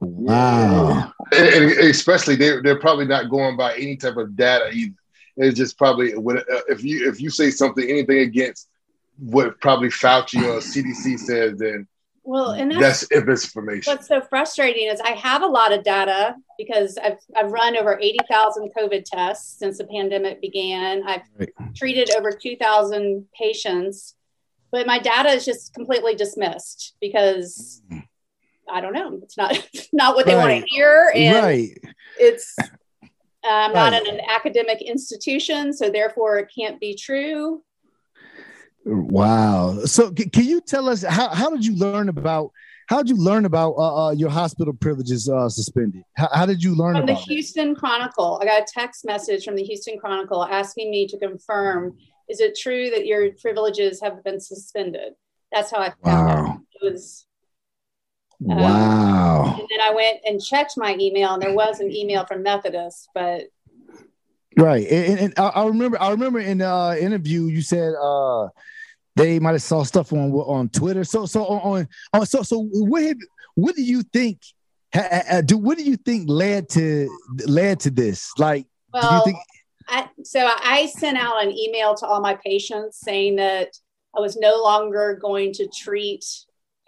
Wow. and, and especially they they're probably not going by any type of data either. It's just probably what uh, if you if you say something anything against what probably Fauci or CDC says, then Well, and that's, that's misinformation. what's so frustrating is I have a lot of data because I've I've run over eighty thousand COVID tests since the pandemic began. I've Right. treated over two thousand patients, but my data is just completely dismissed because I don't know. It's not not what they want to hear, and Right. it's I'm not Right. in an academic institution, so therefore it can't be true. Wow. So, can you tell us how how did you learn about how did you learn about uh, uh, your hospital privileges uh, suspended? How, how did you learn From the about it? Houston Chronicle, I got a text message from the Houston Chronicle asking me to confirm: Is it true that your privileges have been suspended? That's how I found out. It was, um, Wow. and then I went and checked my email, and there was an email from Methodist, but Right. And, and- I, I remember I remember in the uh, interview you said uh, they might have saw stuff on on Twitter. So so on, on so so what have, what do you think? ha- do what do you think led to led to this? Like, do you well, think? I, so I sent out an email to all my patients saying that I was no longer going to treat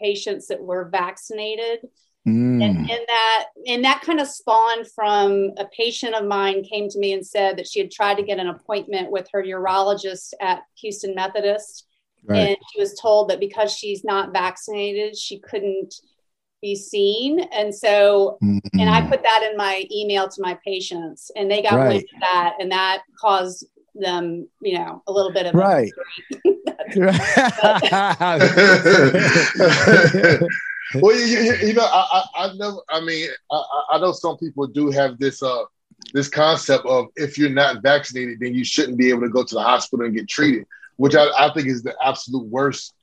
patients that were vaccinated. Mm, and, and that and that kind of spawned from a patient of mine came to me and said that she had tried to get an appointment with her urologist at Houston Methodist right. and she was told that because she's not vaccinated she couldn't be seen and so and I Mm, put that in my email to my patients and they got Right. wind of that and that caused them you know a little bit of right. well, you, you, you know, I, I, I know. I mean, I, I- know some people do have this uh this concept of if you're not vaccinated, then you shouldn't be able to go to the hospital and get treated, which I, I think is the absolute worst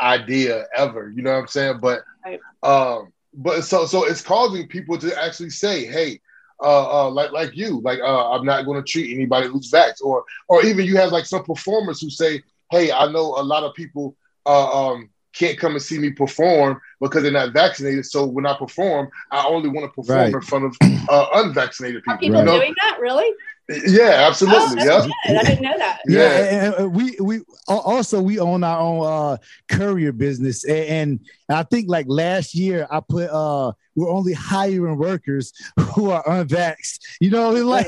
idea ever. You know what I'm saying? But Right. um, but so so it's causing people to actually say, hey. Uh, uh, like like you, like uh, I'm not going to treat anybody who's vaxxed, or or even you have like some performers who say, "Hey, I know a lot of people uh, um, can't come and see me perform because they're not vaccinated. So when I perform, I only want to perform Right. in front of uh, unvaccinated people. Are people you know? doing that really? Yeah, absolutely. Oh, yeah. good. I didn't know that. Yeah, Yeah. and- and we we also we own our own uh courier business, and, I think like last year I put uh we're only hiring workers who are unvaxxed. You know, like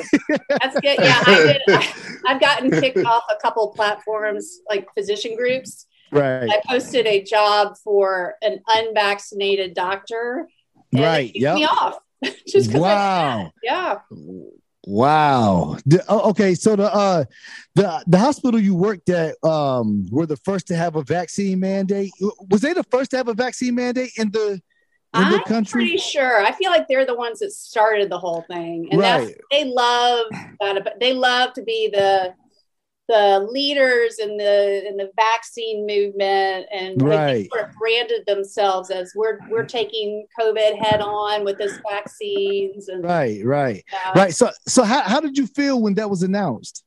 That's good. Yeah, I did. I, I've gotten kicked off a couple platforms like physician groups. right, I posted a job for an unvaccinated doctor. And right, Yeah. me yep. off. Just 'cause I- Wow. yeah. Wow. The- oh, okay, so the uh the the hospital you worked at um were the first to have a vaccine mandate. Was they the first to have a vaccine mandate in the in the I'm country? pretty sure. I feel like they're the ones that started the whole thing, and that's they love they love to be the the leaders in the in the vaccine movement, and Right. sort of branded themselves as we're we're taking COVID head on with this vaccines and Right, right. uh, Right. So so how, how did you feel when that was announced?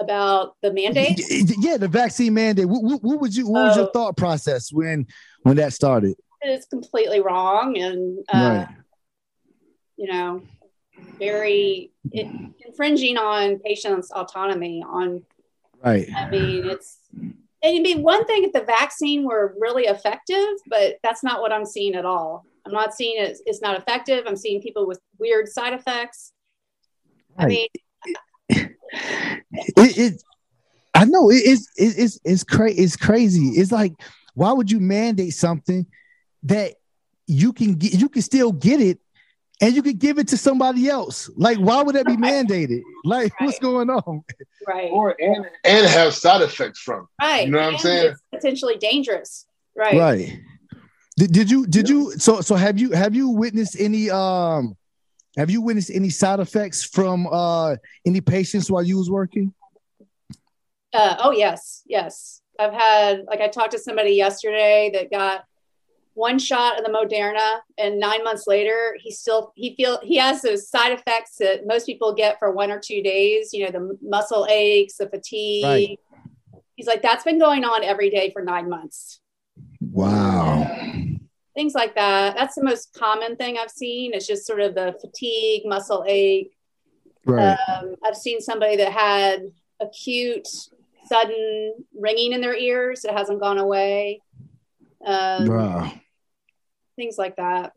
about the mandate. Yeah, the vaccine mandate. What, what, what was you what was your Oh. thought process when when that started? It's completely wrong, and uh, Right. you know, very it, infringing on patients' autonomy. On Right. I mean, it's it'd be one thing if the vaccine were really effective, but that's not what I'm seeing at all. I'm not seeing it. It's not effective. I'm seeing people with weird side effects. I mean, It, it I know it is it, it's it's crazy it's crazy. It's like why would you mandate something that you can get you can still get it and you could give it to somebody else? Like why would that be mandated? Like what's going on? right, Or and, and have side effects from. it. right. You know what I'm saying? It's potentially dangerous. Right. Right. Did, did you did you so so have you have you witnessed any um have you witnessed any side effects from uh any patients while you was working? Uh, oh yes, yes. I've had like I talked to somebody yesterday that got one shot of the Moderna, and nine months later, he still he feel he has those side effects that most people get for one or two days. You know, the muscle aches, the fatigue. Right. He's like, that's been going on every day for nine months. Wow. Things like that. That's the most common thing I've seen. It's just sort of the fatigue, muscle ache. Right. Um, I've seen somebody that had acute, sudden ringing in their ears It hasn't gone away. Um, wow. Things like that.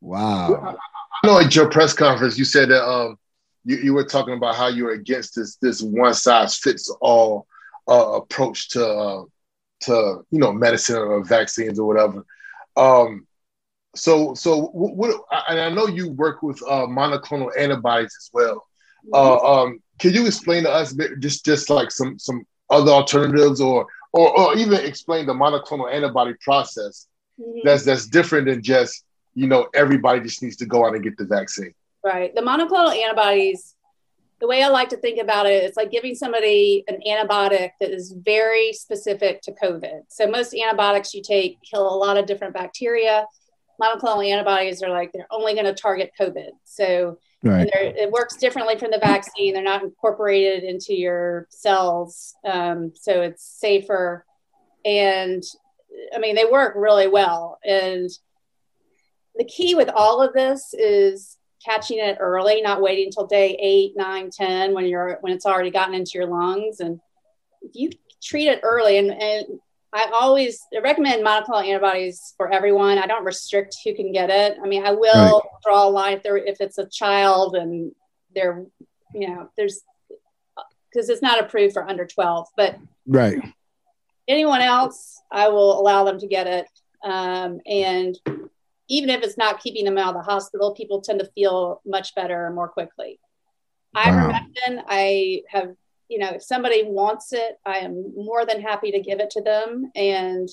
Wow. I know at your press conference you said that um you, you were talking about how you were against this this one size fits all uh, approach to uh, to you know medicine or vaccines or whatever. Um, so so what, what and I know you work with uh, monoclonal antibodies as well. Uh, um, can you explain to us just just like some some other alternatives or or, or even explain the monoclonal antibody process Mhm. that's that's different than just you know everybody just needs to go out and get the vaccine. Right. The monoclonal antibodies, the way I like to think about it, it's like giving somebody an antibiotic that is very specific to COVID. So most antibiotics you take kill a lot of different bacteria. Monoclonal antibodies are like they're only going to target COVID. So Right. it works differently from the vaccine. They're not incorporated into your cells, um, so it's safer. And I mean, they work really well. And the key with all of this is catching it early, not waiting until day eight, nine, ten, when you're when it's already gotten into your lungs. And if you treat it early, and, and I always recommend monoclonal antibodies for everyone. I don't restrict who can get it. I mean, I will draw a line if they're if it's a child and they're, you know, there's because it's not approved for under 12, but Right. Anyone else, I will allow them to get it. Um, and even if it's not keeping them out of the hospital, people tend to feel much better more quickly. Wow. Ivermectin, I have, you know, if somebody wants it, I am more than happy to give it to them. And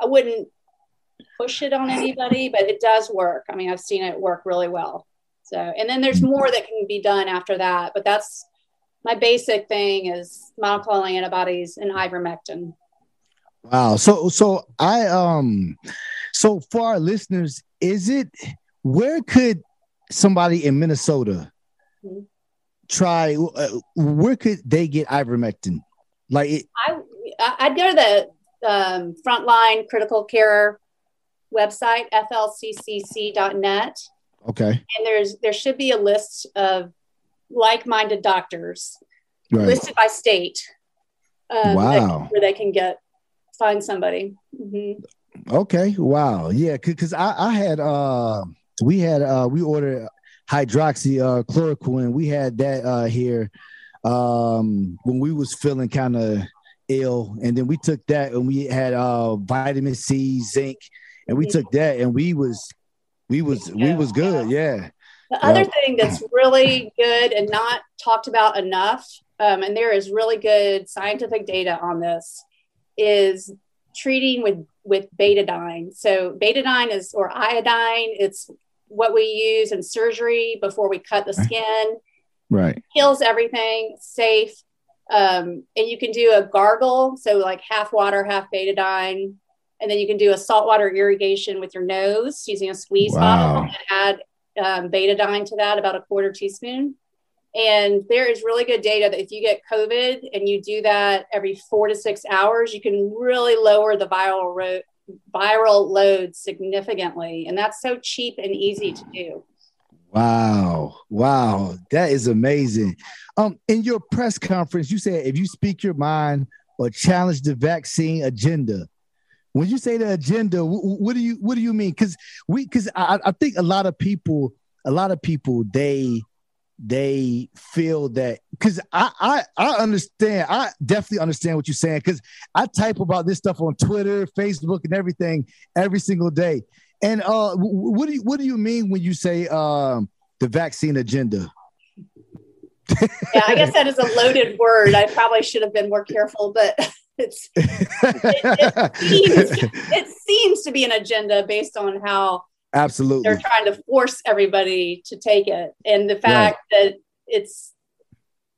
I wouldn't push it on anybody, but it does work. I mean, I've seen it work really well. So, and then there's more that can be done after that, but that's my basic thing is monoclonal antibodies and ivermectin. Wow. So so I um so for our listeners, is it where could somebody in Minnesota Mhm. try uh, where could they get ivermectin? Like it, I I- I'd go to the um, Frontline Critical Care website, flccc.net, Okay. and there's there should be a list of like-minded doctors Right. listed by state. um, that- Wow. where they can get find somebody. Mhm. Okay. Wow. Yeah. Cause I, I had uh we had uh we ordered hydroxy uh chloroquine. We had that uh here um when we was feeling kind of ill. And then we took that and we had uh vitamin C, zinc, and we Mhm. took that and we was we was we was good. Yeah. The other Yeah. thing that's really good and not talked about enough, um, and there is really good scientific data on this, is treating with with betadine. So betadine is or iodine. It's what we use in surgery before we cut the skin. Right. Kills everything. Safe. Um, and you can do a gargle, so like half water, half betadine, and then you can do a saltwater irrigation with your nose using a squeeze Wow. bottle and add um, betadine to that, about a quarter teaspoon. And there is really good data that if you get COVID and you do that every four to six hours, you can really lower the viral ro- viral load significantly, and that's so cheap and easy to do. Wow. Wow. That is amazing. Um, in your press conference, you said if you speak your mind or challenge the vaccine agenda. When you say the agenda, wh- wh- what do you what do you mean? Because we because I, I think a lot of people, a lot of people, they they feel that because I, I I understand, I definitely understand what you're saying because I type about this stuff on Twitter, Facebook, and everything every single day. And uh, wh- wh- what do you what do you mean when you say um, the vaccine agenda? Yeah, I guess that is a loaded word. I probably should have been more careful, but it's it, seems, it seems to be an agenda based on how Absolutely. they're trying to force everybody to take it. And the fact that it's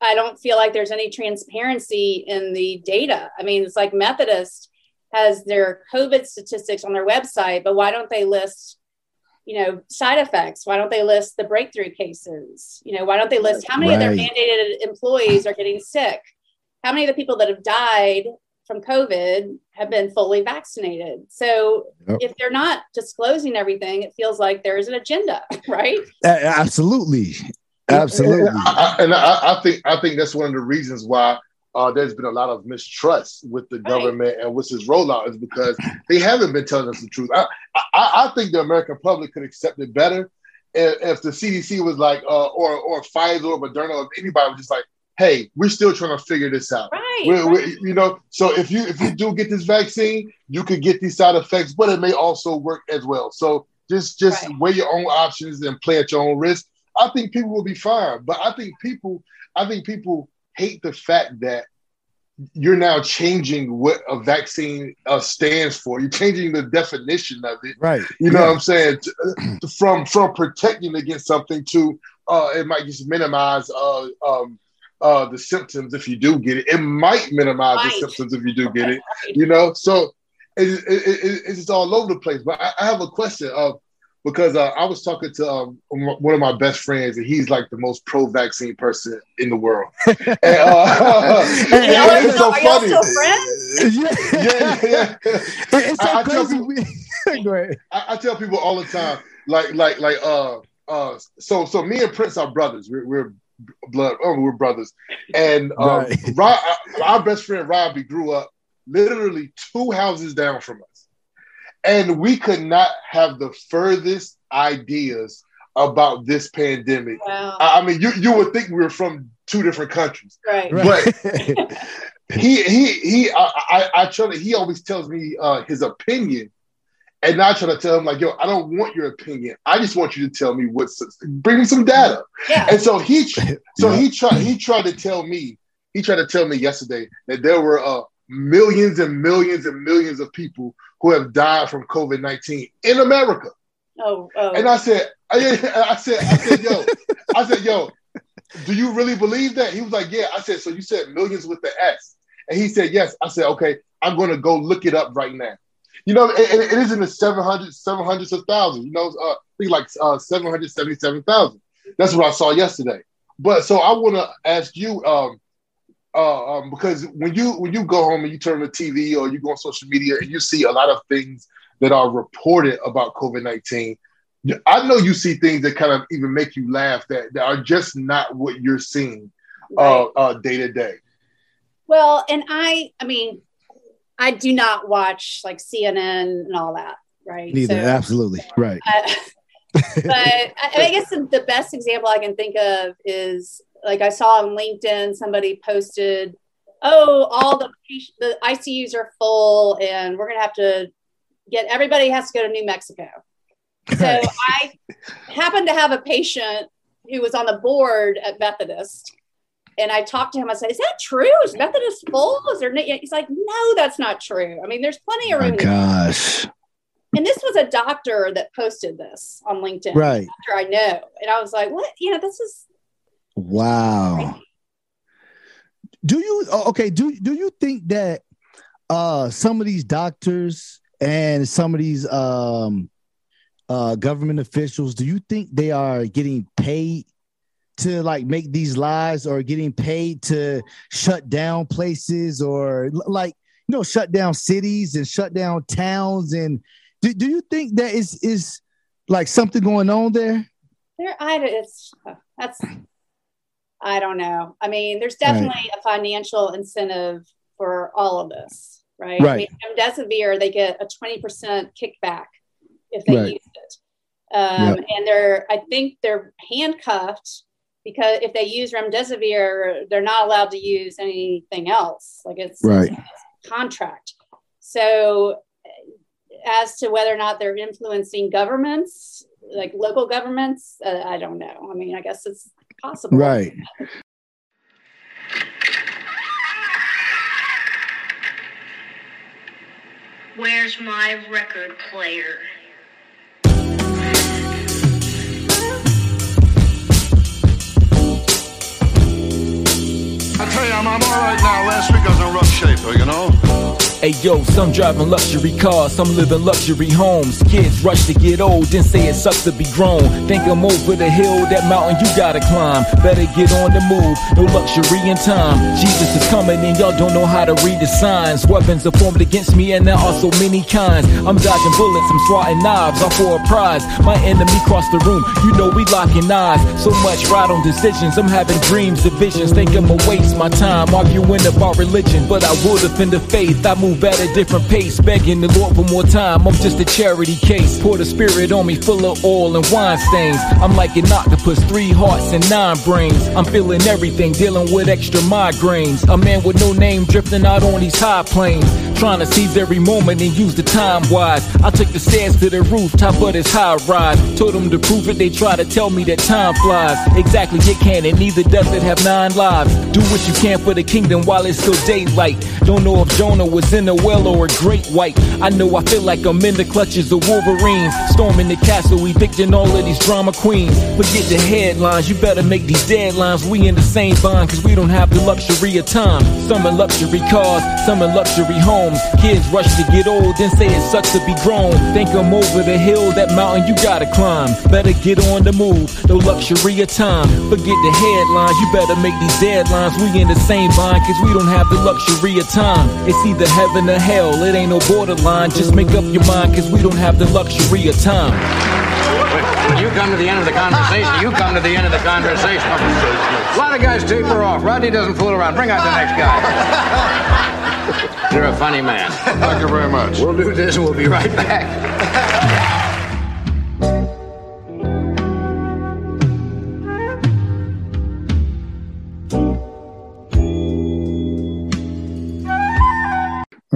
i don't feel like there's any transparency in the data. I mean it's like methodist has their covid statistics on their website but why don't they list you know side effects? Why don't they list the breakthrough cases? You know why don't they list how many of their mandated employees are getting sick? How many of the people that have died from covid have been fully vaccinated so Yep. if they're not disclosing everything it feels like there's an agenda right A- absolutely. Absolutely. I, I- and I, I think I think that's one of the reasons why uh, there's been a lot of mistrust with the government and with this rollout is because they haven't been telling us the truth. I, I, I think the American public could accept it better if, if the CDC was like, uh, or or Pfizer or Moderna or anybody was just like, hey, we're still trying to figure this out. Right. We're, we you know, so if you if you do get this vaccine, you could get these side effects, but it may also work as well. So just just Right. weigh your own options and play at your own risk. I think people will be fine, but I think people I think people hate the fact that you're now changing what a vaccine uh, stands for. You're changing the definition of it. Right. You know Yeah. what I'm saying? To- uh, from from protecting against something to uh, it might just minimize uh, um, uh, the symptoms if you do get it. It might minimize Might. the symptoms if you do get it. You know, so it, it, it, it's just all over the place. But I, I have a question of because uh, I was talking to um, one of my best friends, and he's like the most pro-vaccine person in the world. And, uh, Hey, Y'all it's so are y'all funny. still friends? yeah. Yeah, yeah. It's so I- I tell people- We- Go ahead. I, I tell people all the time, like, like, like, uh, uh, so, so me and Prince are brothers. We're, we're blood. Oh, we're brothers. And um, Right. Rob, our best friend Robbie grew up literally two houses down from us, and we could not have the furthest ideas about this pandemic. Wow. I, I mean, you you would think we were from two different countries. right. Right. He he he. I I, I try to. He always tells me uh, his opinion, and I try to tell him like, yo, I don't want your opinion. I just want you to tell me what's bring me some data. Yeah. And so he so Yeah. he tried he tried to tell me he tried to tell me yesterday that there were uh, millions and millions and millions of people who have died from COVID nineteen in America. Oh, oh. And I said, I, I said, I said, yo, I said, yo, do you really believe that? He was like, yeah. I said, so you said millions with the S. And he said, yes. I said, okay, I'm going to go look it up right now. You know, it, it- is in the 700, 700s of thousands, you know, uh, I think like uh, 777,000. That's what I saw yesterday. But so I want to ask you, um, uh, um, because when you when you go home and you turn on the TV or you go on social media and you see a lot of things that are reported about COVID nineteen, I know you see things that kind of even make you laugh that, that are just not what you're seeing uh, uh, day to day. Well, and I, I mean, I do not watch like CNN and all that, right? Neither, So, absolutely. Right. uh, but I, I guess the, the best example I can think of is like I saw on LinkedIn somebody posted, "Oh, all the the ICUs are full, and we're gonna have to get everybody has to go to New Mexico." So I happened to have a patient who was on the board at Methodist. And I talked to him. I said, "Is that true? Is Methodist full? Is there?" No? He's like, "No, that's not true. I mean, there's plenty of Oh room." to gosh. and this was a doctor that posted this on LinkedIn. Right. Doctor I know. And I was like, what? You know, this is Wow. Do you oh, okay? Do do you think that uh some of these doctors and some of these um uh government officials, do you think they are getting paid to like make these lies or getting paid to shut down places or like you know shut down cities and shut down towns and do, do you think that is is like something going on there? there. I it's that's I don't know. I mean, there's Right. definitely a financial incentive for all of this, right? I Right. mean, remdesivir, they get a 20% kickback if they Right. use it. Um, And they're, I think they're handcuffed because if they use remdesivir, they're not allowed to use anything else. Like it's, Right. it's a contract. So as to whether or not they're influencing governments, like local governments, uh, I don't know. I mean, I guess it's possible. Right. Where's my record player? I'm, all right now. Last week I was in rough shape, you know? Hey yo, some driving luxury cars, some living luxury homes. Kids rush to get old, then say it sucks to be grown. Think I'm over the hill, that mountain you gotta climb. Better get on the move, no luxury in time. Jesus is coming and y'all don't know how to read the signs. Weapons are formed against me and there are so many kinds. I'm dodging bullets, I'm swatting knives, all for a prize. My enemy crossed the room, you know we locking eyes. So much ride on decisions, I'm having dreams and visions. Think I'ma waste my time arguing about religion, but I will defend the faith. I move at a different pace, begging the Lord for more time. I'm just a charity case. Pour the spirit on me, full of oil and wine stains. I'm like an octopus, three hearts and nine brains. I'm feeling everything, dealing with extra migraines. A man with no name drifting out on these high planes. Trying to seize every moment and use the time wise. I took the stairs to the rooftop of this high rise. Told them to prove it, they try to tell me that time flies. Exactly, it can, and neither does it have nine lives. Do what you can for the kingdom while it's still daylight. Don't know if Jonah was in a well or a great white. I know I feel like I'm in the clutches of Wolverines. Storming the castle, evicting all of these drama queens. Forget the headlines, you better make these deadlines. We in the same bond, cause we don't have the luxury of time. Some in luxury cars, some in luxury homes. Kids rush to get old, then say it sucks to be grown. Think I'm over the hill, that mountain you gotta climb. Better get on the move, no luxury of time. Forget the headlines, you better make these deadlines. We in the same bond, cause we don't have the luxury of time. It's either heaven or hell, it ain't no borderline. Just make up your mind, cause we don't have the luxury of time. When you come to the end of the conversation, you come to the end of the conversation. A lot of guys taper off. Rodney doesn't fool around. Bring out the next guy. You're a funny man. Thank you very much. We'll do this and we'll be right back.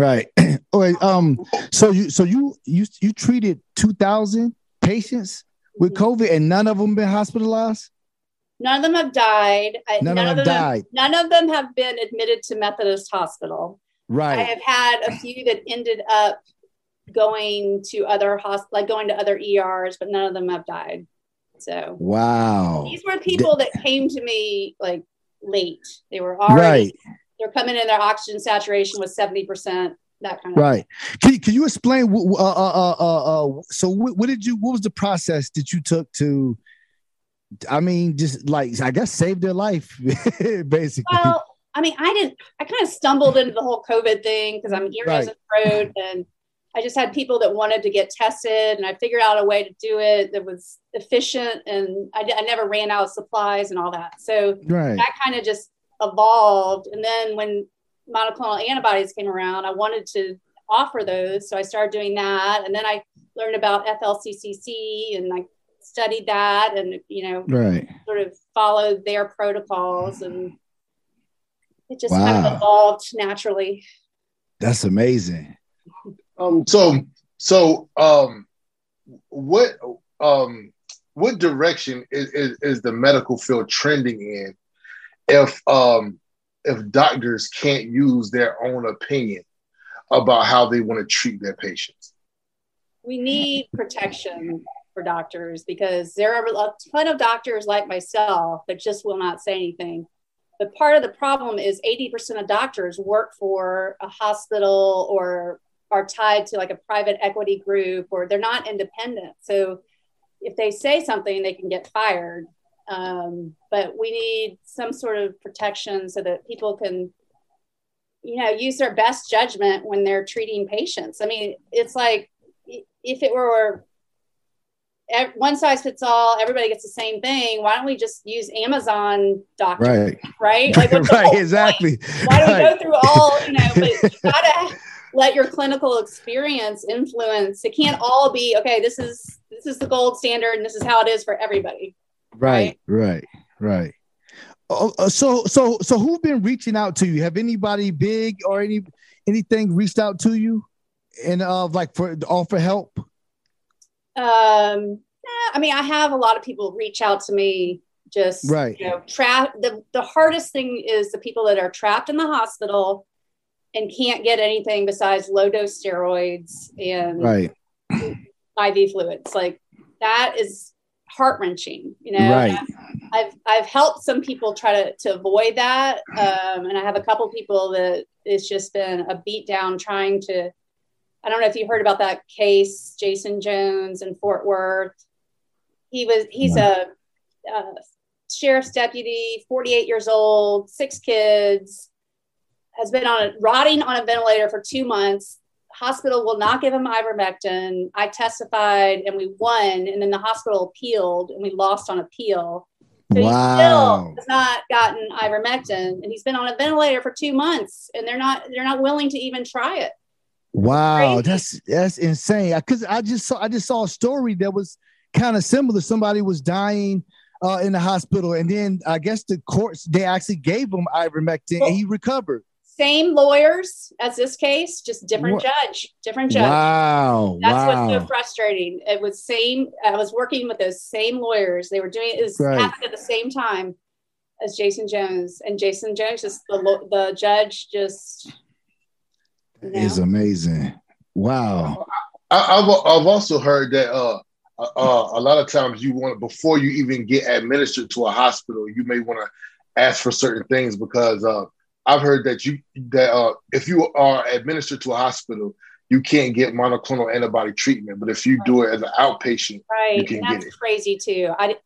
Right. okay. Um. So you so you you you treated two thousand patients with COVID, and none of them been hospitalized. None of them have died. I- None of them died. none of them have been admitted to Methodist Hospital. Right. I have had a few that ended up going to other hospitals, like going to other ERs, but none of them have died. So Wow. these were people that came to me like late. They were already Right. They're coming in. Their oxygen saturation was seventy percent. That kind of Right. Can, can you explain? Uh, uh, uh, uh, uh, so what, what did you? What was the process that you took to? I mean, just like I guess save their life, basically. Well, I mean, I didn't. I kind of stumbled into the whole COVID thing because I'm ear, nose, Right. and throat, and I just had people that wanted to get tested, and I figured out a way to do it that was efficient, and I, I never ran out of supplies and all that. So Right. that kind of just evolved. And then when monoclonal antibodies came around, I wanted to offer those, so I started doing that, and then I learned about FLCCC, and I studied that, and you know, Right. sort of followed their protocols and it just kind of evolved naturally. That's amazing. Um, so so um, what um, what direction is, is is the medical field trending in if um if doctors can't use their own opinion about how they want to treat their patients? We need protection for doctors because there are a ton of doctors like myself that just will not say anything. But part of the problem is 80% of doctors work for a hospital or are tied to like a private equity group or they're not independent. So if they say something, they can get fired. Um, but we need some sort of protection so that people can, you know, use their best judgment when they're treating patients. I mean, it's like if it were one size fits all, everybody gets the same thing. Why don't we just use Amazon doctors? Right. Right. Like, right. whole point? Exactly. Why do we Right. go through all, you know, but you gotta let your clinical experience influence. It can't all be, okay, this is this is the gold standard and this is how it is for everybody. Right, right, right. Oh, so, so, so, who've been reaching out to you? Have anybody big or any anything reached out to you, and uh, like for offer help? Um, I mean, I have a lot of people reach out to me just Right. you know, trap the, the hardest thing is the people that are trapped in the hospital and can't get anything besides low dose steroids and Right, IV fluids. Like that is heart wrenching, you know. Right. I've I've helped some people try to to avoid that, um, and I have a couple people that it's just been a beat down trying to. I don't know if you heard about that case, Jason Jones in Fort Worth. He was he's a, a sheriff's deputy, 48 years old, six kids, has been on a rotting on a ventilator for two months. Hospital will not give him ivermectin. I testified and we won, and then the hospital appealed and we lost on appeal. So Wow. he still has not gotten ivermectin, and he's been on a ventilator for two months, and they're not they're not willing to even try it. wow, that's that's insane. Because I just saw I just saw a story that was kind of similar. Somebody was dying uh, in the hospital, and then I guess the courts they actually gave him ivermectin, and he recovered. Same lawyers as this case, just different What? judge, different judge. Wow, That's wow. what's so frustrating. It was same. I was working with those same lawyers. They were doing it was Right. happened at the same time as Jason Jones, and Jason Jones just the the judge just. you know. is amazing. Wow. I, I've I've also heard that uh, uh, a lot of times you want before you even get administered to a hospital, you may want to ask for certain things because uh, I've heard that you that uh, if you are administered to a hospital, you can't get monoclonal antibody treatment, but if you do it as an outpatient, you Right, can and get that's it. crazy too. I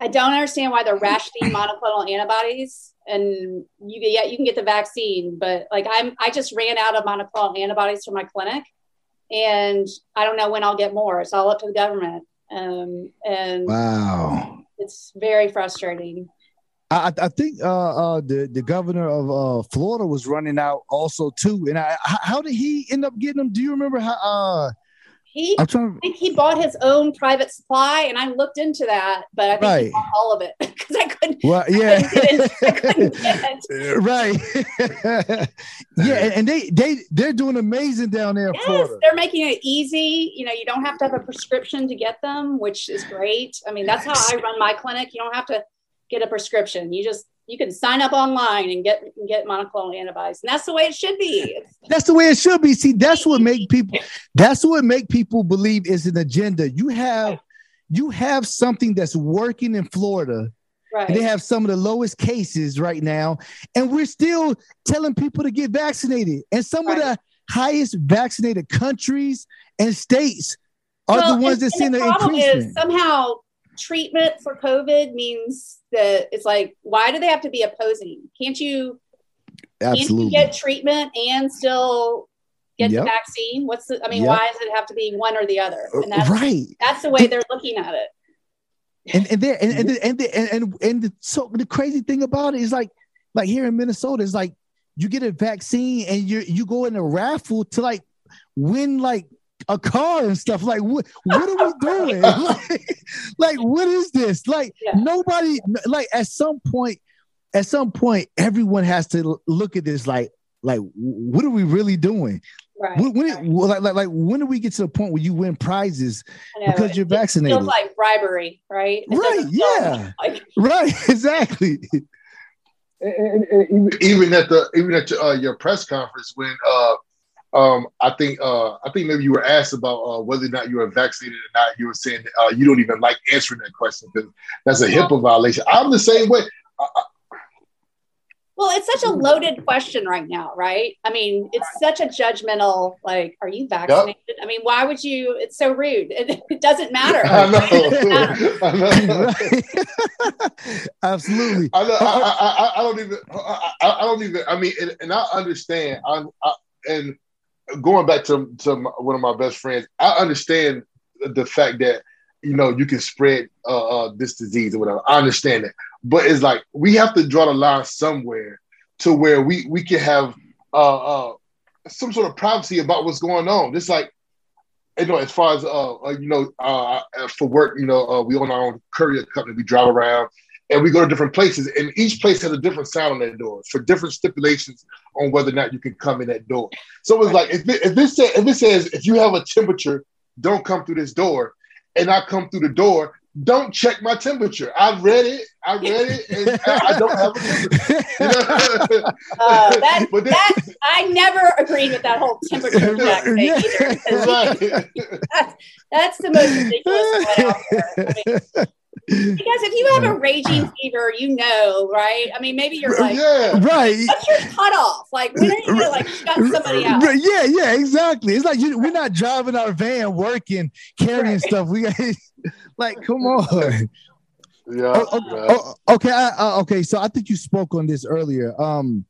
I don't understand why they're rationing monoclonal antibodies, and you get yeah you can get the vaccine, but like I'm I just ran out of monoclonal antibodies for my clinic, and I don't know when I'll get more. It's all up to the government, um, and Wow. it's very frustrating. I, I- I think uh, uh, the the governor of uh, Florida was running out also too. And I, how did he end up getting them? Do you remember how? Uh, He I'm trying. I think he bought his own private supply, and I looked into that, but I think he bought all of it because I couldn't. Well, I yeah. couldn't get it. I couldn't right. yeah, and, they they they're doing amazing down there Yes, Florida. they're making it easy. You know, you don't have to have a prescription to get them, which is great. I mean, that's how I run my clinic. You don't have to get a prescription. You just you can sign up online and get and get monoclonal antibodies, and that's the way it should be. That's the way it should be. See, that's what make people. That's what make people believe is an agenda. You have you have something that's working in Florida. Right. And they have some of the lowest cases right now, and we're still telling people to get vaccinated. And some of the highest vaccinated countries and states are Well, the ones and- that see the the increase. somehow treatment for COVID means that it's like, why do they have to be opposing? Can't you Absolutely. And get treatment and still get Yep. the vaccine. What's the? I mean, Yep. why does it have to be one or the other? Uh, and that's, right. That's the way they're looking at it. and and there and and mm-hmm. the, and, the, and and and the, so the crazy thing about it is like like here in Minnesota is like you get a vaccine and you you go in a raffle to like win like a car and stuff. Like what what are we doing? Like, like what is this? Like nobody like at some point at some point everyone has to look at this like like what are we really doing? Right. when, when it, like, like like when do we get to the point where you win prizes know, because you're It vaccinated? feels like bribery, right? It Right, yeah. Like, right exactly. And, and even, even at the even at uh, your press conference when uh um I think uh I think maybe you were asked about uh, whether or not you were vaccinated or not. You were saying uh, you don't even like answering that question because that's a HIPAA violation. I'm the same way. well, it's such a loaded question right now, right? I mean, it's such a judgmental. Like, are you vaccinated? I mean, why would you? It's so rude. It, it doesn't matter. I know. It doesn't. Absolutely. I, know, I, I, I, I don't even. I, I I don't even. I mean, and, and I understand. I, I and going back to to my, one of my best friends, I understand the fact that you know you can spread uh, uh, this disease or whatever. I understand that, but it's like we have to draw the line somewhere to where we we can have uh, uh, some sort of privacy about what's going on. Just like you know, as far as uh, uh you know, uh, for work, you know, uh, we own our own courier company. We drive around and we go to different places, and each place has a different sound on their door for different stipulations on whether or not you can come in that door. So it's like if it, if it says if it says if you have a temperature, don't come through this door, and I come through the door. Don't check my temperature. I read it. I read it, and I I don't have a temperature. You know? Uh, that, then- that I never agreed with that whole temperature check thing Yeah. either. Right. That's, that's the most ridiculous one out there. I mean, because if you have a raging fever, you know, right? I mean, maybe you're like, yeah. right. what's your cutoff? Like, when are you gonna like shut somebody out? Yeah yeah exactly. It's like you, we're not driving our van working carrying stuff. We got like come on. Yeah. Oh, oh, oh, okay I, uh, okay so i think you spoke on this earlier. Um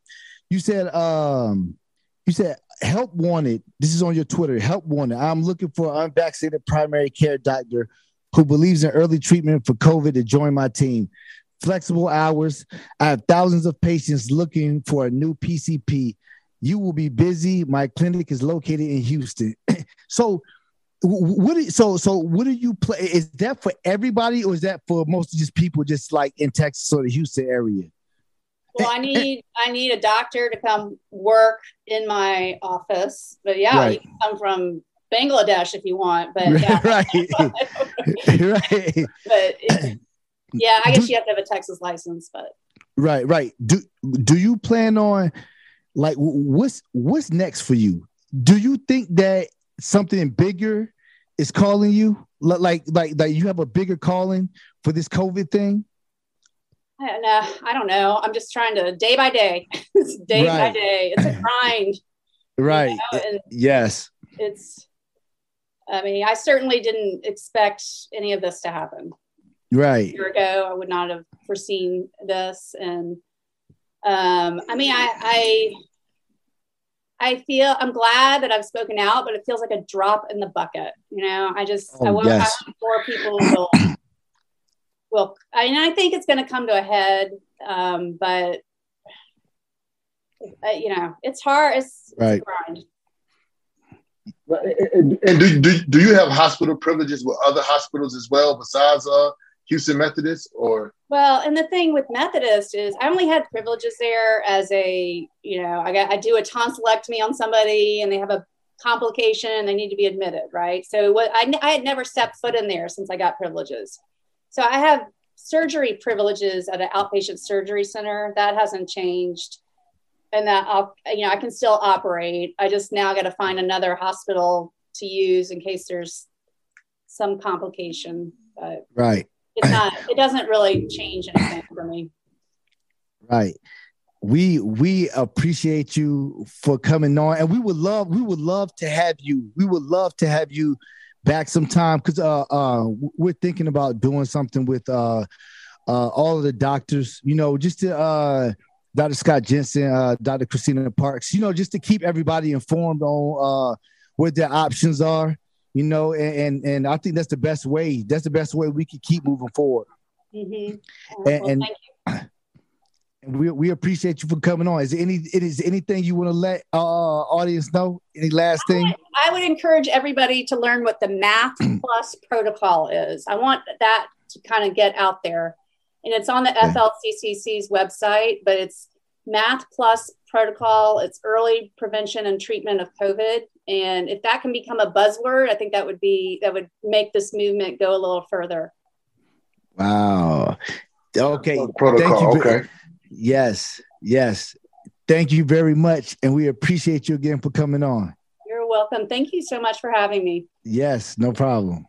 you said um you said help wanted. This is on your twitter. Help wanted. I'm looking for unvaccinated primary care doctor who believes in early treatment for covid to join my team. Flexible hours. I have thousands of patients looking for a new pcp you will be busy. My clinic is located in houston. So wh- what do- so so what do you play is that for everybody or is that for most of just people just like in texas or the houston area? Well, I eh, eh, need I need a doctor to come work in my office. But yeah, Right. you can come from Bangladesh if you want. But yeah, right right but it, yeah, I guess you have to have a Texas license. But right right do do you plan on like what's what's next for you do you think that something bigger is calling you like like like you have a bigger calling for this covid thing I don't know. I don't know. I'm just trying to day by day, It's day by day. It's a grind. right know, and- yes It's. I mean, I certainly didn't expect any of this to happen. Right. a year ago. I would not have foreseen this. And um, I mean, I, I, I feel I'm glad that I've spoken out, but it feels like a drop in the bucket. You know, I just I Oh, want yes. More people will, will. I mean, I think it's going to come to a head, um, but uh, you know, it's hard. It's, Right. it's. And, and do, do, do you have hospital privileges with other hospitals as well besides uh, Houston Methodist or Well, and the thing with Methodist is I only had privileges there as a, you know, I got I do a tonsillectomy on somebody and they have a complication and they need to be admitted, right? So what I, I had never stepped foot in there since I got privileges. So I have surgery privileges at an outpatient surgery center. That hasn't changed. And that I'll, you know, I can still operate. I just now got to find another hospital to use in case there's some complication. But right it's not it doesn't really change anything for me Right. We we appreciate you for coming on, and we would love we would love to have you. We would love to have you back sometime because uh uh we're thinking about doing something with uh uh all of the doctors. You know, just to uh Dr. Scott Jensen, uh, Dr. Christina Parks, you know, just to keep everybody informed on uh, what their options are, you know, and, and, and I think that's the best way. That's the best way we can keep moving forward. Mm-hmm. And, Well, and, thank you. and we, we appreciate you for coming on. Is any is anything you want to let uh audience know? Any last thing? I would encourage everybody to learn what the Math Plus protocol is. I want that to kind of get out there. And it's on the FLCCC's website, but it's Math Plus protocol. It's early prevention and treatment of COVID. And if that can become a buzzword, I think that would be that would make this movement go a little further. Wow. Okay. protocol, Thank you okay. Yes. Yes. Thank you very much. And we appreciate you again for coming on. You're welcome. Thank you so much for having me. Yes, no problem.